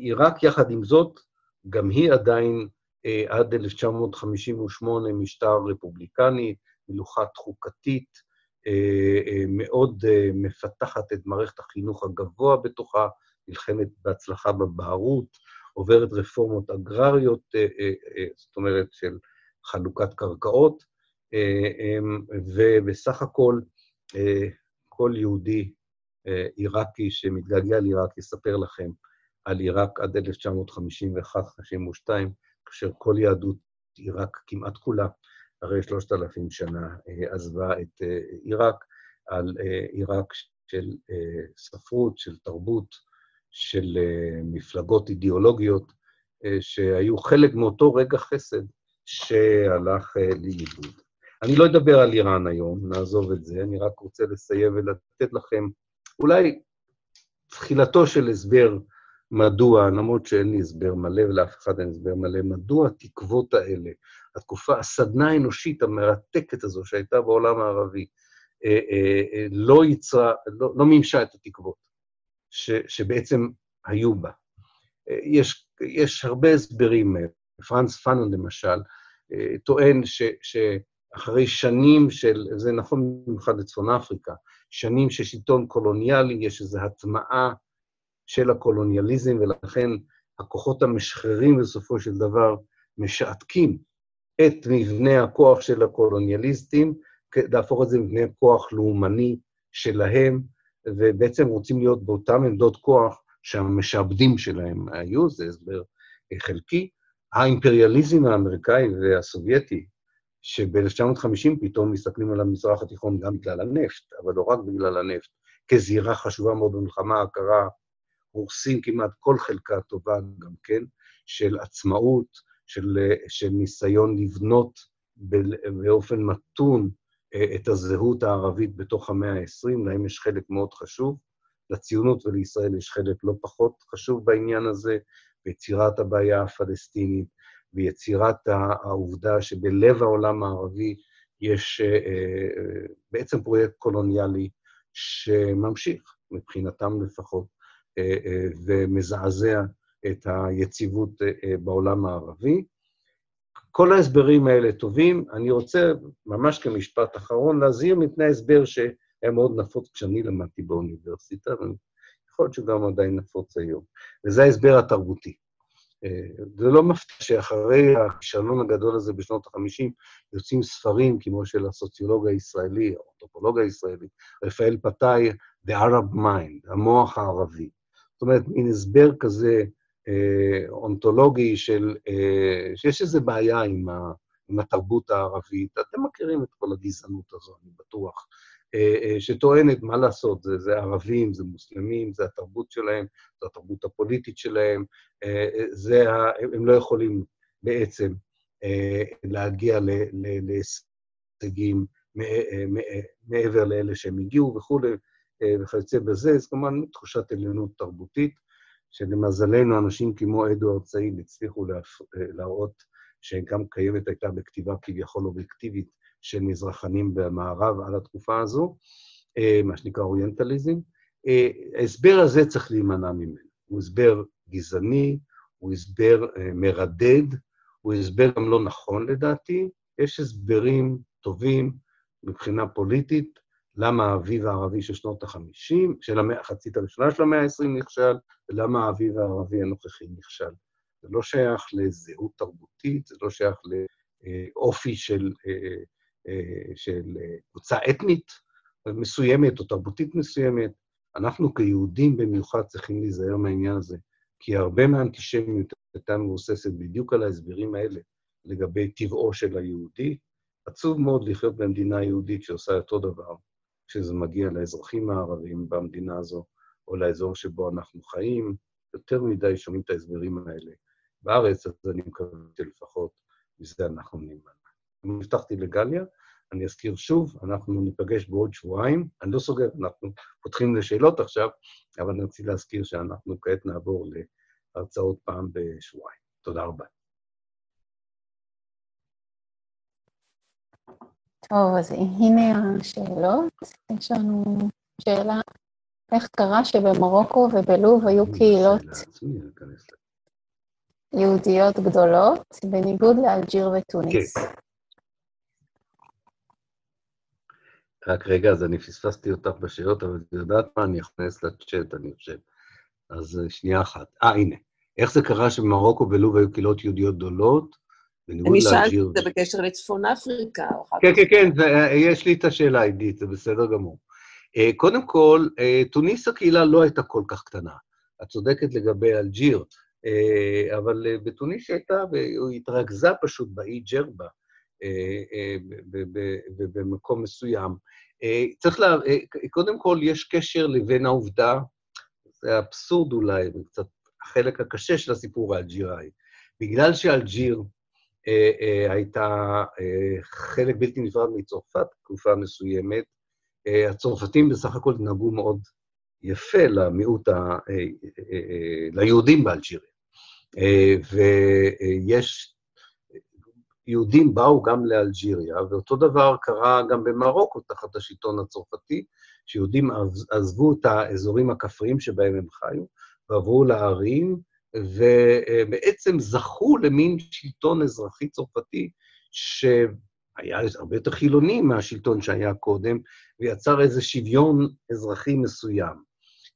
עיראק, יחד עם זאת, גם היא עדיין עד 1958 משטר רפובליקני, מלוכת חוקתית, מאוד מפתחת את מערכת החינוך הגבוה בתוכה, נלחמת בהצלחה בבערות, עוברת רפורמות אגרריות, זאת אומרת, של חלוקת קרקעות, ובסך הכל, כל יהודי עיראקי שמתגעגע לעיראק יספר לכם על עיראק עד 1951-52, כאשר כל יהדות עיראק, כמעט כולה, הרי שלושת אלפים שנה עזבה את עיראק, על עיראק של ספרות, של תרבות, של מפלגות אידיאולוגיות, שהיו חלק מאותו רגע חסד שהלך לאיבוד. אני לא אדבר על איראן היום, נעזוב את זה, אני רק רוצה לסיים ולתת לכם אולי תחילתו של הסבר מדוע, למרות שאין לי הסבר מלא ולאף אחד אין הסבר מלא, מדוע התקוות האלה, התקופה, הסדנה האנושית המרתקת הזו שהייתה בעולם הערבי, אה, אה, אה, לא יצרה, לא, לא מימשה את התקוות ש, שבעצם היו בה. יש, יש הרבה הסברים, פרנס פאנון למשל, טוען ש, שאחרי שנים של, זה נכון במיוחד לצפון אפריקה, שנים של שלטון קולוניאלי, יש איזו הטמעה של הקולוניאליזם, ולכן הכוחות המשחררים בסופו של דבר משעתקים את מבנה הכוח של הקולוניאליסטים, להפוך את זה למבנה כוח לאומני שלהם, ובעצם רוצים להיות באותן עמדות כוח שהמשעבדים שלהם היו, זה הסבר חלקי. האימפריאליזם האמריקאי והסובייטי, שב-1950 פתאום מסתכלים על המזרח התיכון גם בגלל הנפט, אבל לא רק בגלל הנפט, כזירה חשובה מאוד במלחמה הקרה, הורסים כמעט כל חלקה טובה גם כן, של עצמאות, של, של ניסיון לבנות באופן מתון אה, את הזהות הערבית בתוך המאה ה-20, להם יש חלק מאוד חשוב. לציונות ולישראל יש חלק לא פחות חשוב בעניין הזה, ביצירת הבעיה הפלסטינית, ביצירת העובדה שבלב העולם הערבי יש אה, אה, בעצם פרויקט קולוניאלי שממשיך, מבחינתם לפחות, ומזעזע את היציבות בעולם הערבי. כל ההסברים האלה טובים. אני רוצה, ממש כמשפט אחרון, להזהיר מפני הסבר שהיה מאוד נפוץ כשאני למדתי באוניברסיטה, ויכול להיות שגם עדיין נפוץ היום, וזה ההסבר התרבותי. אה, זה לא מפתיע שאחרי הכישלון הגדול הזה בשנות ה-50 יוצאים ספרים כמו של הסוציולוג הישראלי, האנתרופולוג הישראלי, רפאל פתאי, The Arab Mind, המוח הערבי. זאת אומרת, מין הסבר כזה אה, אונתולוגי של, אה, שיש איזו בעיה עם, ה, עם התרבות הערבית. אתם מכירים את כל הגזענות הזו, אני בטוח, אה, שטוענת, מה לעשות, זה, זה ערבים, זה מוסלמים, זה התרבות שלהם, זו התרבות הפוליטית שלהם, זה ה, הם לא יכולים בעצם להגיע להישגים מעבר לאלה שהם הגיעו וכולי, וכיוצא בזה, זה כמובן תחושת עליונות תרבותית. שלמזלנו אנשים כמו אדוארד סעיד הצליחו להראות שגם קיימת הייתה בכתיבה כביכול אובייקטיבית של מזרחנים במערב על התקופה הזו, אה, מה שנקרא אוריינטליזם. אה, ההסבר הזה צריך להימנע ממנו. הוא הסבר גזעני, הוא הסבר אה, מרדד, הוא הסבר גם לא נכון לדעתי. יש הסברים טובים מבחינה פוליטית, למה האביב הערבי של שנות ה-50, של החצית הראשונה של המאה ה-20 נכשל, ולמה האביב הערבי הנוכחי נכשל. זה לא שייך לזהות תרבותית, זה לא שייך לאופי של, אה, אה, של קבוצה אתנית מסוימת או תרבותית מסוימת. אנחנו כיהודים במיוחד צריכים להיזהר מהעניין הזה, כי הרבה מהאנטישמיות הייתה מבוססת בדיוק על ההסברים האלה לגבי טבעו של היהודי. עצוב מאוד לחיות במדינה יהודית שעושה אותו דבר, כשזה מגיע לאזרחים הערבים במדינה הזו, או לאזור שבו אנחנו חיים, יותר מדי שומעים את ההסברים האלה בארץ, אז אני מקווה שלפחות מזה אנחנו נימנע. אני הבטחתי לגליה, אני אזכיר שוב, אנחנו ניפגש בעוד שבועיים. אני לא סוגר, אנחנו פותחים לשאלות עכשיו, אבל אני רוצה להזכיר שאנחנו כעת נעבור להרצאות פעם בשבועיים. תודה רבה. טוב, אז הנה השאלות. יש לנו שאלה, איך קרה שבמרוקו ובלוב היו קהילות יהודיות גדולות, בניגוד לאלג'יר ותוניס? כן. רק רגע, אז אני פספסתי אותך בשאלות, אבל את יודעת מה? אני אכנס לצ'אט, אני חושב. אז שנייה אחת. אה, הנה. איך זה קרה שבמרוקו ולוב היו קהילות יהודיות גדולות. אני שאלתי את זה בקשר לצפון אפריקה. כן, כן, כן, יש לי את השאלה, עידית, זה בסדר גמור. קודם כל, תוניס הקהילה לא הייתה כל כך קטנה. את צודקת לגבי אלג'יר, אבל בתוניס הייתה, והיא התרכזה פשוט באי ג'רבה, במקום מסוים. צריך לה... קודם כל, יש קשר לבין העובדה, זה אבסורד אולי, וקצת החלק הקשה של הסיפור האלג'יראי. בגלל שאלג'יר אה, אה, הייתה אה, חלק בלתי נפרד מצרפת תקופה מסוימת, אה, הצרפתים בסך הכל נהגו מאוד יפה למיעוט, ה, אה, אה, אה, ליהודים באלג'יריה. אה, ויש, יהודים באו גם לאלג'יריה, ואותו דבר קרה גם במרוקו תחת השלטון הצרפתי, שיהודים עזבו את האזורים הכפריים שבהם הם חיו, ועברו לערים, ובעצם זכו למין שלטון אזרחי צרפתי, שהיה הרבה יותר חילוני מהשלטון שהיה קודם, ויצר איזה שוויון אזרחי מסוים.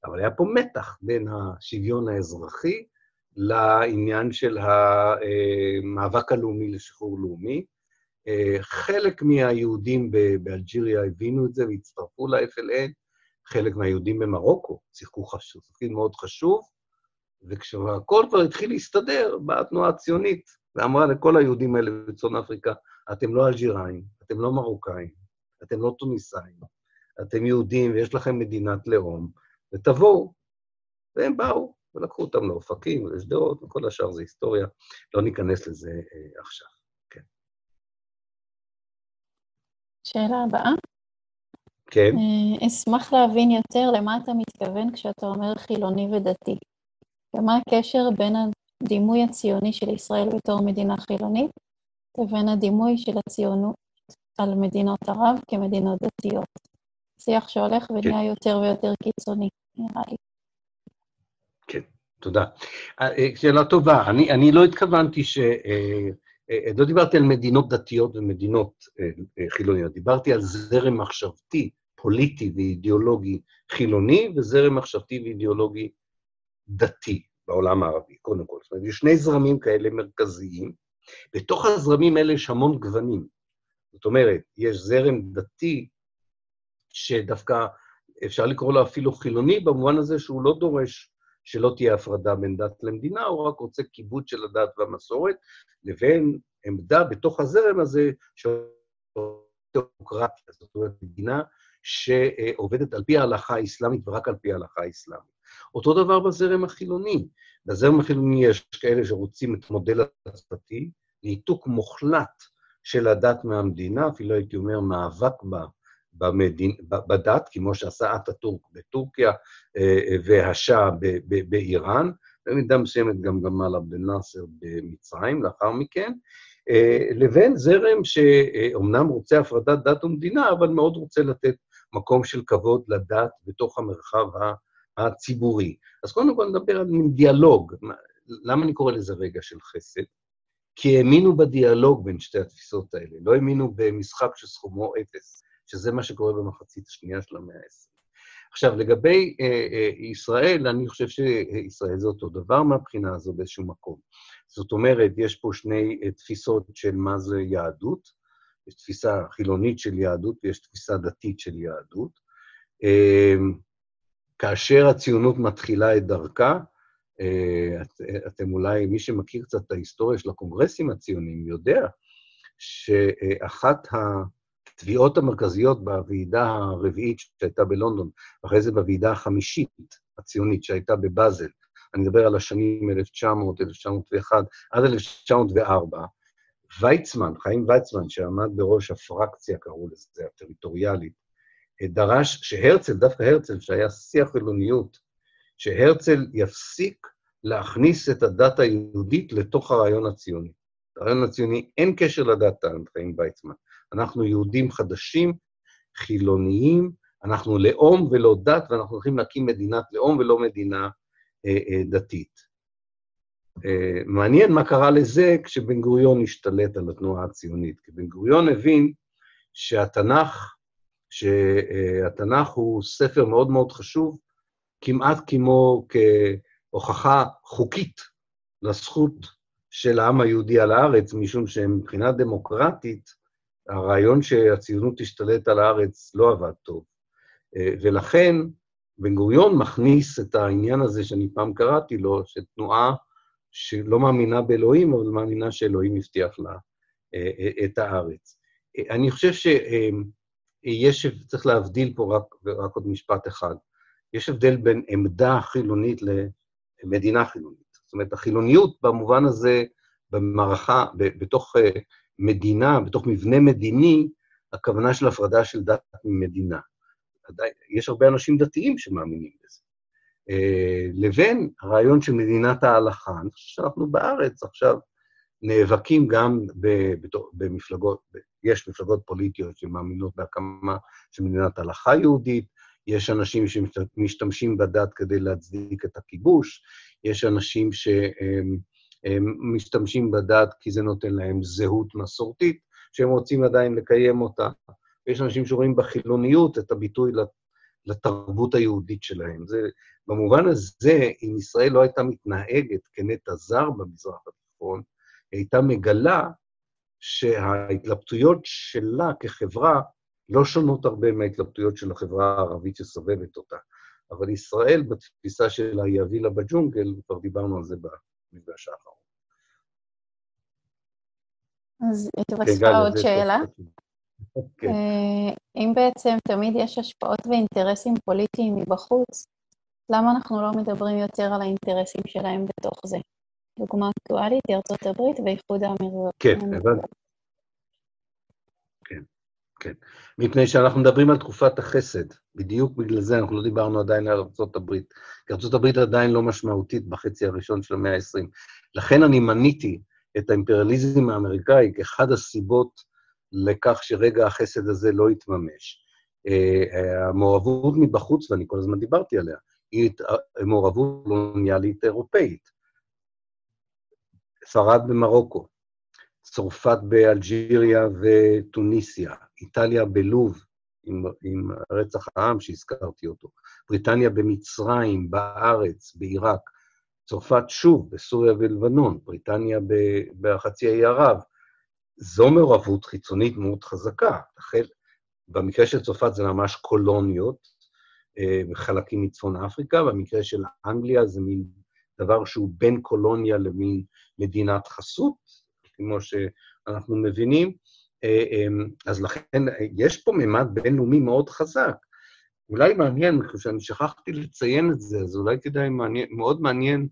אבל היה פה מתח בין השוויון האזרחי לעניין של המאבק הלאומי לשחרור לאומי. חלק מהיהודים באלג'יריה הבינו את זה והצטרפו ל-FLN, חלק מהיהודים במרוקו שיחקו תפקיד מאוד חשוב, וכשהכל כבר התחיל להסתדר, באה התנועה הציונית ואמרה לכל היהודים האלה בצפון אפריקה, אתם לא אלג'יראים, אתם לא מרוקאים, אתם לא טוניסאים, אתם יהודים ויש לכם מדינת לאום, ותבואו. והם באו, ולקחו אותם לאופקים ולשדרות, וכל השאר זה היסטוריה. לא ניכנס לזה אה, עכשיו. כן. שאלה הבאה. כן. אה, אשמח להבין יותר למה אתה מתכוון כשאתה אומר חילוני ודתי. ומה הקשר בין הדימוי הציוני של ישראל בתור מדינה חילונית לבין הדימוי של הציונות על מדינות ערב כמדינות דתיות. שיח שהולך ונהיה כן. יותר ויותר קיצוני, נראה לי. כן, תודה. אה, אה, שאלה טובה. אני, אני לא התכוונתי ש... לא דיברתי על מדינות דתיות ומדינות חילוניות, דיברתי על זרם מחשבתי פוליטי ואידיאולוגי חילוני וזרם מחשבתי ואידיאולוגי דתי בעולם הערבי, קודם כל. זאת אומרת, יש שני זרמים כאלה מרכזיים. בתוך הזרמים האלה יש המון גוונים. זאת אומרת, יש זרם דתי שדווקא אפשר לקרוא לו אפילו חילוני, במובן הזה שהוא לא דורש שלא תהיה הפרדה בין דת למדינה, הוא רק רוצה כיבוד של הדת והמסורת, לבין עמדה בתוך הזרם הזה של דמוקרטיה, זאת אומרת, מדינה שעובדת על פי ההלכה האסלאמית ורק על פי ההלכה האסלאמית. אותו דבר בזרם החילוני. בזרם החילוני יש כאלה שרוצים את המודל הצרפתי, ניתוק מוחלט של הדת מהמדינה, אפילו הייתי אומר מאבק בה, במדין, בדת, כמו שעשה אטאטורק בטורקיה אה, והשאה באיראן, במידה מסוימת גם גמל עבד אל-נאצר במצרים לאחר מכן, אה, לבין זרם שאומנם רוצה הפרדת דת ומדינה, אבל מאוד רוצה לתת מקום של כבוד לדת בתוך המרחב הציבורי. אז קודם כל נדבר על מין דיאלוג. למה אני קורא לזה רגע של חסד? כי האמינו בדיאלוג בין שתי התפיסות האלה, לא האמינו במשחק שסכומו אפס, שזה מה שקורה במחצית השנייה של המאה ה-20. עכשיו, לגבי אה, אה, ישראל, אני חושב שישראל זה אותו דבר מהבחינה הזו באיזשהו מקום. זאת אומרת, יש פה שני אה, תפיסות של מה זה יהדות, יש תפיסה חילונית של יהדות ויש תפיסה דתית של יהדות. אה, כאשר הציונות מתחילה את דרכה, אה, את, אתם אולי, מי שמכיר קצת את ההיסטוריה של הקונגרסים הציוניים יודע שאחת התביעות המרכזיות בוועידה הרביעית שהייתה בלונדון, ואחרי זה בוועידה החמישית הציונית שהייתה בבאזל, אני מדבר על השנים 1900, 1901 עד 1904, ויצמן, חיים ויצמן, שעמד בראש הפרקציה, קראו לזה, הטריטוריאלית, דרש שהרצל, דווקא הרצל, שהיה שיא החילוניות, שהרצל יפסיק להכניס את הדת היהודית לתוך הרעיון הציוני. הרעיון הציוני אין קשר לדת, חיים ויצמן. אנחנו יהודים חדשים, חילוניים, אנחנו לאום ולא דת, ואנחנו הולכים להקים מדינת לאום ולא מדינה אה, אה, דתית. אה, מעניין מה קרה לזה כשבן גוריון השתלט על התנועה הציונית, כי בן גוריון הבין שהתנ"ך שהתנ"ך הוא ספר מאוד מאוד חשוב, כמעט כמו כהוכחה חוקית לזכות של העם היהודי על הארץ, משום שמבחינה דמוקרטית, הרעיון שהציונות תשתלט על הארץ לא עבד טוב. ולכן, בן גוריון מכניס את העניין הזה שאני פעם קראתי לו, שתנועה שלא מאמינה באלוהים, אבל מאמינה שאלוהים הבטיח לה אה, אה, את הארץ. אה, אני חושב שיש, צריך להבדיל פה רק, רק עוד משפט אחד. יש הבדל בין עמדה חילונית למדינה חילונית. זאת אומרת, החילוניות במובן הזה, במערכה, בתוך מדינה, בתוך מבנה מדיני, הכוונה של הפרדה של דת ממדינה. יש הרבה אנשים דתיים שמאמינים בזה. אה, לבין הרעיון של מדינת ההלכה. אני חושב שאנחנו בארץ עכשיו נאבקים גם במפלגות, יש מפלגות פוליטיות שמאמינות בהקמה של מדינת הלכה יהודית, יש אנשים שמשתמשים בדת כדי להצדיק את הכיבוש, יש אנשים שמשתמשים בדת כי זה נותן להם זהות מסורתית, שהם רוצים עדיין לקיים אותה. ויש אנשים שרואים בחילוניות את הביטוי לתרבות היהודית שלהם. זה, במובן הזה, אם ישראל לא הייתה מתנהגת כנטע זר במזרח התיכון, היא הייתה מגלה שההתלבטויות שלה כחברה לא שונות הרבה מההתלבטויות של החברה הערבית שסובבת אותה. אבל ישראל, בתפיסה שלה, היא הווילה בג'ונגל, כבר דיברנו על זה במפגש האחרון. אז התווספה עוד שאלה. כן. אה, אם בעצם תמיד יש השפעות ואינטרסים פוליטיים מבחוץ, למה אנחנו לא מדברים יותר על האינטרסים שלהם בתוך זה? דוגמה אקטואלית היא ארצות הברית ואיחוד האמירויות. כן, הבנתי. כן, כן. מפני שאנחנו מדברים על תקופת החסד. בדיוק בגלל זה אנחנו לא דיברנו עדיין על ארצות הברית. כי ארצות הברית עדיין לא משמעותית בחצי הראשון של המאה ה-20. לכן אני מניתי את האימפריאליזם האמריקאי כאחד הסיבות לכך שרגע החסד הזה לא יתממש. אה, המעורבות מבחוץ, ואני כל הזמן דיברתי עליה, היא מעורבות קולוניאלית אירופאית. ספרד במרוקו, צרפת באלג'יריה וטוניסיה, איטליה בלוב, עם, עם רצח העם שהזכרתי אותו, בריטניה במצרים, בארץ, בעיראק, צרפת שוב, בסוריה ולבנון, בריטניה בחצי האי ערב, זו מעורבות חיצונית מאוד חזקה. החל, במקרה של צרפת זה ממש קולוניות, אה, חלקים מצפון אפריקה, במקרה של אנגליה זה מין דבר שהוא בין קולוניה למין מדינת חסות, כמו שאנחנו מבינים. אה, אמ, אז לכן יש פה ממד בינלאומי מאוד חזק. אולי מעניין, אני חושב שאני שכחתי לציין את זה, אז אולי כדאי, מעניין, מאוד מעניין,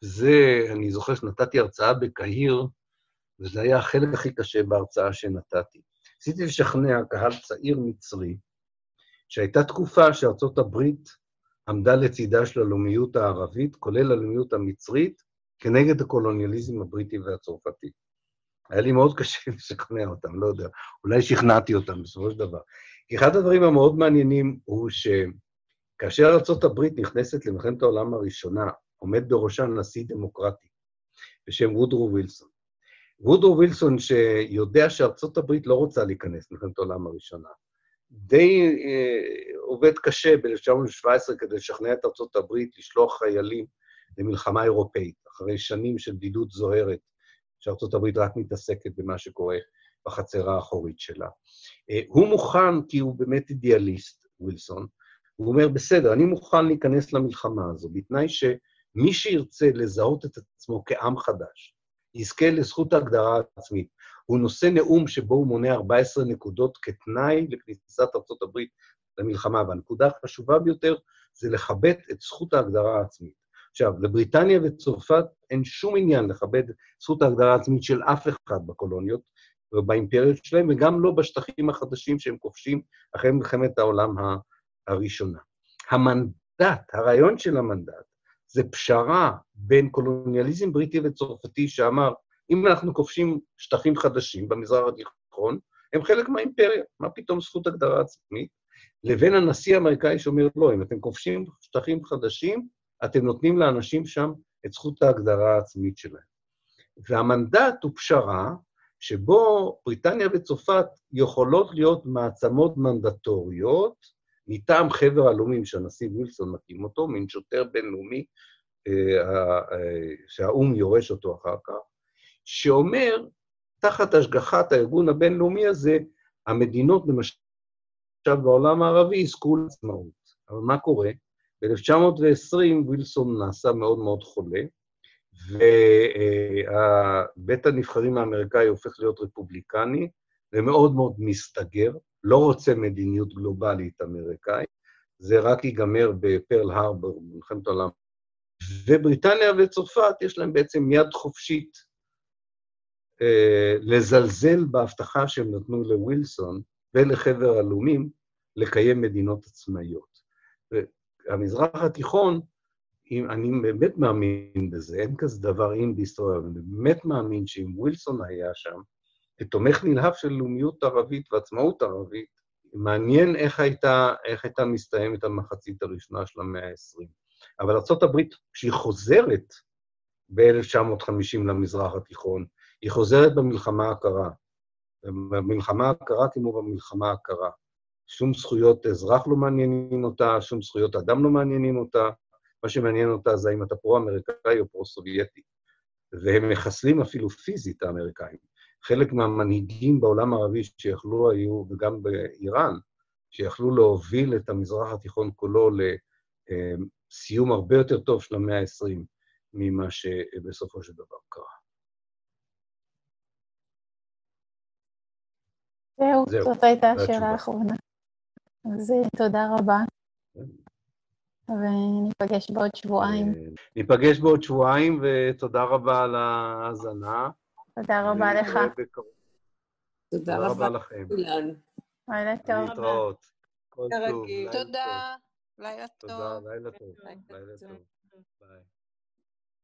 זה, אני זוכר שנתתי הרצאה בקהיר, וזה היה החלק הכי קשה בהרצאה שנתתי. ניסיתי לשכנע קהל צעיר מצרי, שהייתה תקופה שארצות הברית עמדה לצידה של הלאומיות הערבית, כולל הלאומיות המצרית, כנגד הקולוניאליזם הבריטי והצרפתי. היה לי מאוד קשה לשכנע אותם, לא יודע, אולי שכנעתי אותם בסופו של דבר. כי אחד הדברים המאוד מעניינים הוא שכאשר ארה"ב נכנסת למלחמת העולם הראשונה, עומד בראשה נשיא דמוקרטי בשם וודרו וילסון. וודרו וילסון, שיודע שארצות הברית לא רוצה להיכנס למלחמת העולם הראשונה, די אה, עובד קשה ב-1917 כדי לשכנע את הברית לשלוח חיילים למלחמה אירופאית, אחרי שנים של בדידות זוהרת, הברית רק מתעסקת במה שקורה בחצרה האחורית שלה. אה, הוא מוכן, כי הוא באמת אידיאליסט, וילסון, הוא אומר, בסדר, אני מוכן להיכנס למלחמה הזו, בתנאי שמי שירצה לזהות את עצמו כעם חדש, יזכה לזכות ההגדרה העצמית. הוא נושא נאום שבו הוא מונה 14 נקודות כתנאי לכניסת ארה"ב למלחמה, והנקודה החשובה ביותר זה לכבד את זכות ההגדרה העצמית. עכשיו, לבריטניה וצרפת אין שום עניין לכבד זכות ההגדרה העצמית של אף אחד בקולוניות ובאימפריות שלהם, וגם לא בשטחים החדשים שהם כובשים אחרי מלחמת העולם הראשונה. המנדט, הרעיון של המנדט, זה פשרה בין קולוניאליזם בריטי וצרפתי שאמר, אם אנחנו כובשים שטחים חדשים במזרח התיכון, הם חלק מהאימפריה, מה פתאום זכות הגדרה עצמית? לבין הנשיא האמריקאי שאומר, לא, אם אתם כובשים שטחים חדשים, אתם נותנים לאנשים שם את זכות ההגדרה העצמית שלהם. והמנדט הוא פשרה שבו בריטניה וצרפת יכולות להיות מעצמות מנדטוריות מטעם חבר הלאומים שהנשיא וילסון מקים אותו, מין שוטר בינלאומי אה, שהאו"ם יורש אותו אחר כך, שאומר, תחת השגחת הארגון הבינלאומי הזה, המדינות, למשל בעולם הערבי, יזכו לעצמאות. אבל מה קורה? ב-1920 וילסון נעשה מאוד מאוד חולה, ובית הנבחרים האמריקאי הופך להיות רפובליקני, ומאוד מאוד מסתגר, לא רוצה מדיניות גלובלית אמריקאית, זה רק ייגמר בפרל הרבר, במלחמת העולם. ובריטניה וצרפת, יש להם בעצם יד חופשית לזלזל בהבטחה שהם נתנו לווילסון ולחבר הלאומים לקיים מדינות עצמאיות. המזרח התיכון, אם, אני באמת מאמין בזה, אין כזה דבר אם בהיסטוריה, אני באמת מאמין שאם ווילסון היה שם, כתומך נלהב של לאומיות ערבית ועצמאות ערבית, מעניין איך הייתה, איך הייתה מסתיימת המחצית הראשונה של המאה ה-20. אבל ארה"ב, כשהיא חוזרת ב-1950 למזרח התיכון, היא חוזרת במלחמה הקרה. במלחמה הקרה כמו במלחמה הקרה. שום זכויות אזרח לא מעניינים אותה, שום זכויות אדם לא מעניינים אותה. מה שמעניין אותה זה האם אתה פרו-אמריקאי או פרו-סובייטי. והם מחסלים אפילו פיזית, האמריקאים. חלק מהמנהיגים בעולם הערבי שיכלו היו, וגם באיראן, שיכלו להוביל את המזרח התיכון כולו לסיום הרבה יותר טוב של המאה ה-20 ממה שבסופו של דבר קרה. זהו, זאת הייתה השאלה האחרונה. אז אה, תודה רבה. וניפגש בעוד שבועיים. אה, ניפגש בעוד שבועיים, ותודה רבה על ההאזנה. תודה רבה לך. תודה רבה לכם. לילה טוב. להתראות. תודה. לילה טוב. תודה, לילה טוב. לילה טוב. ביי.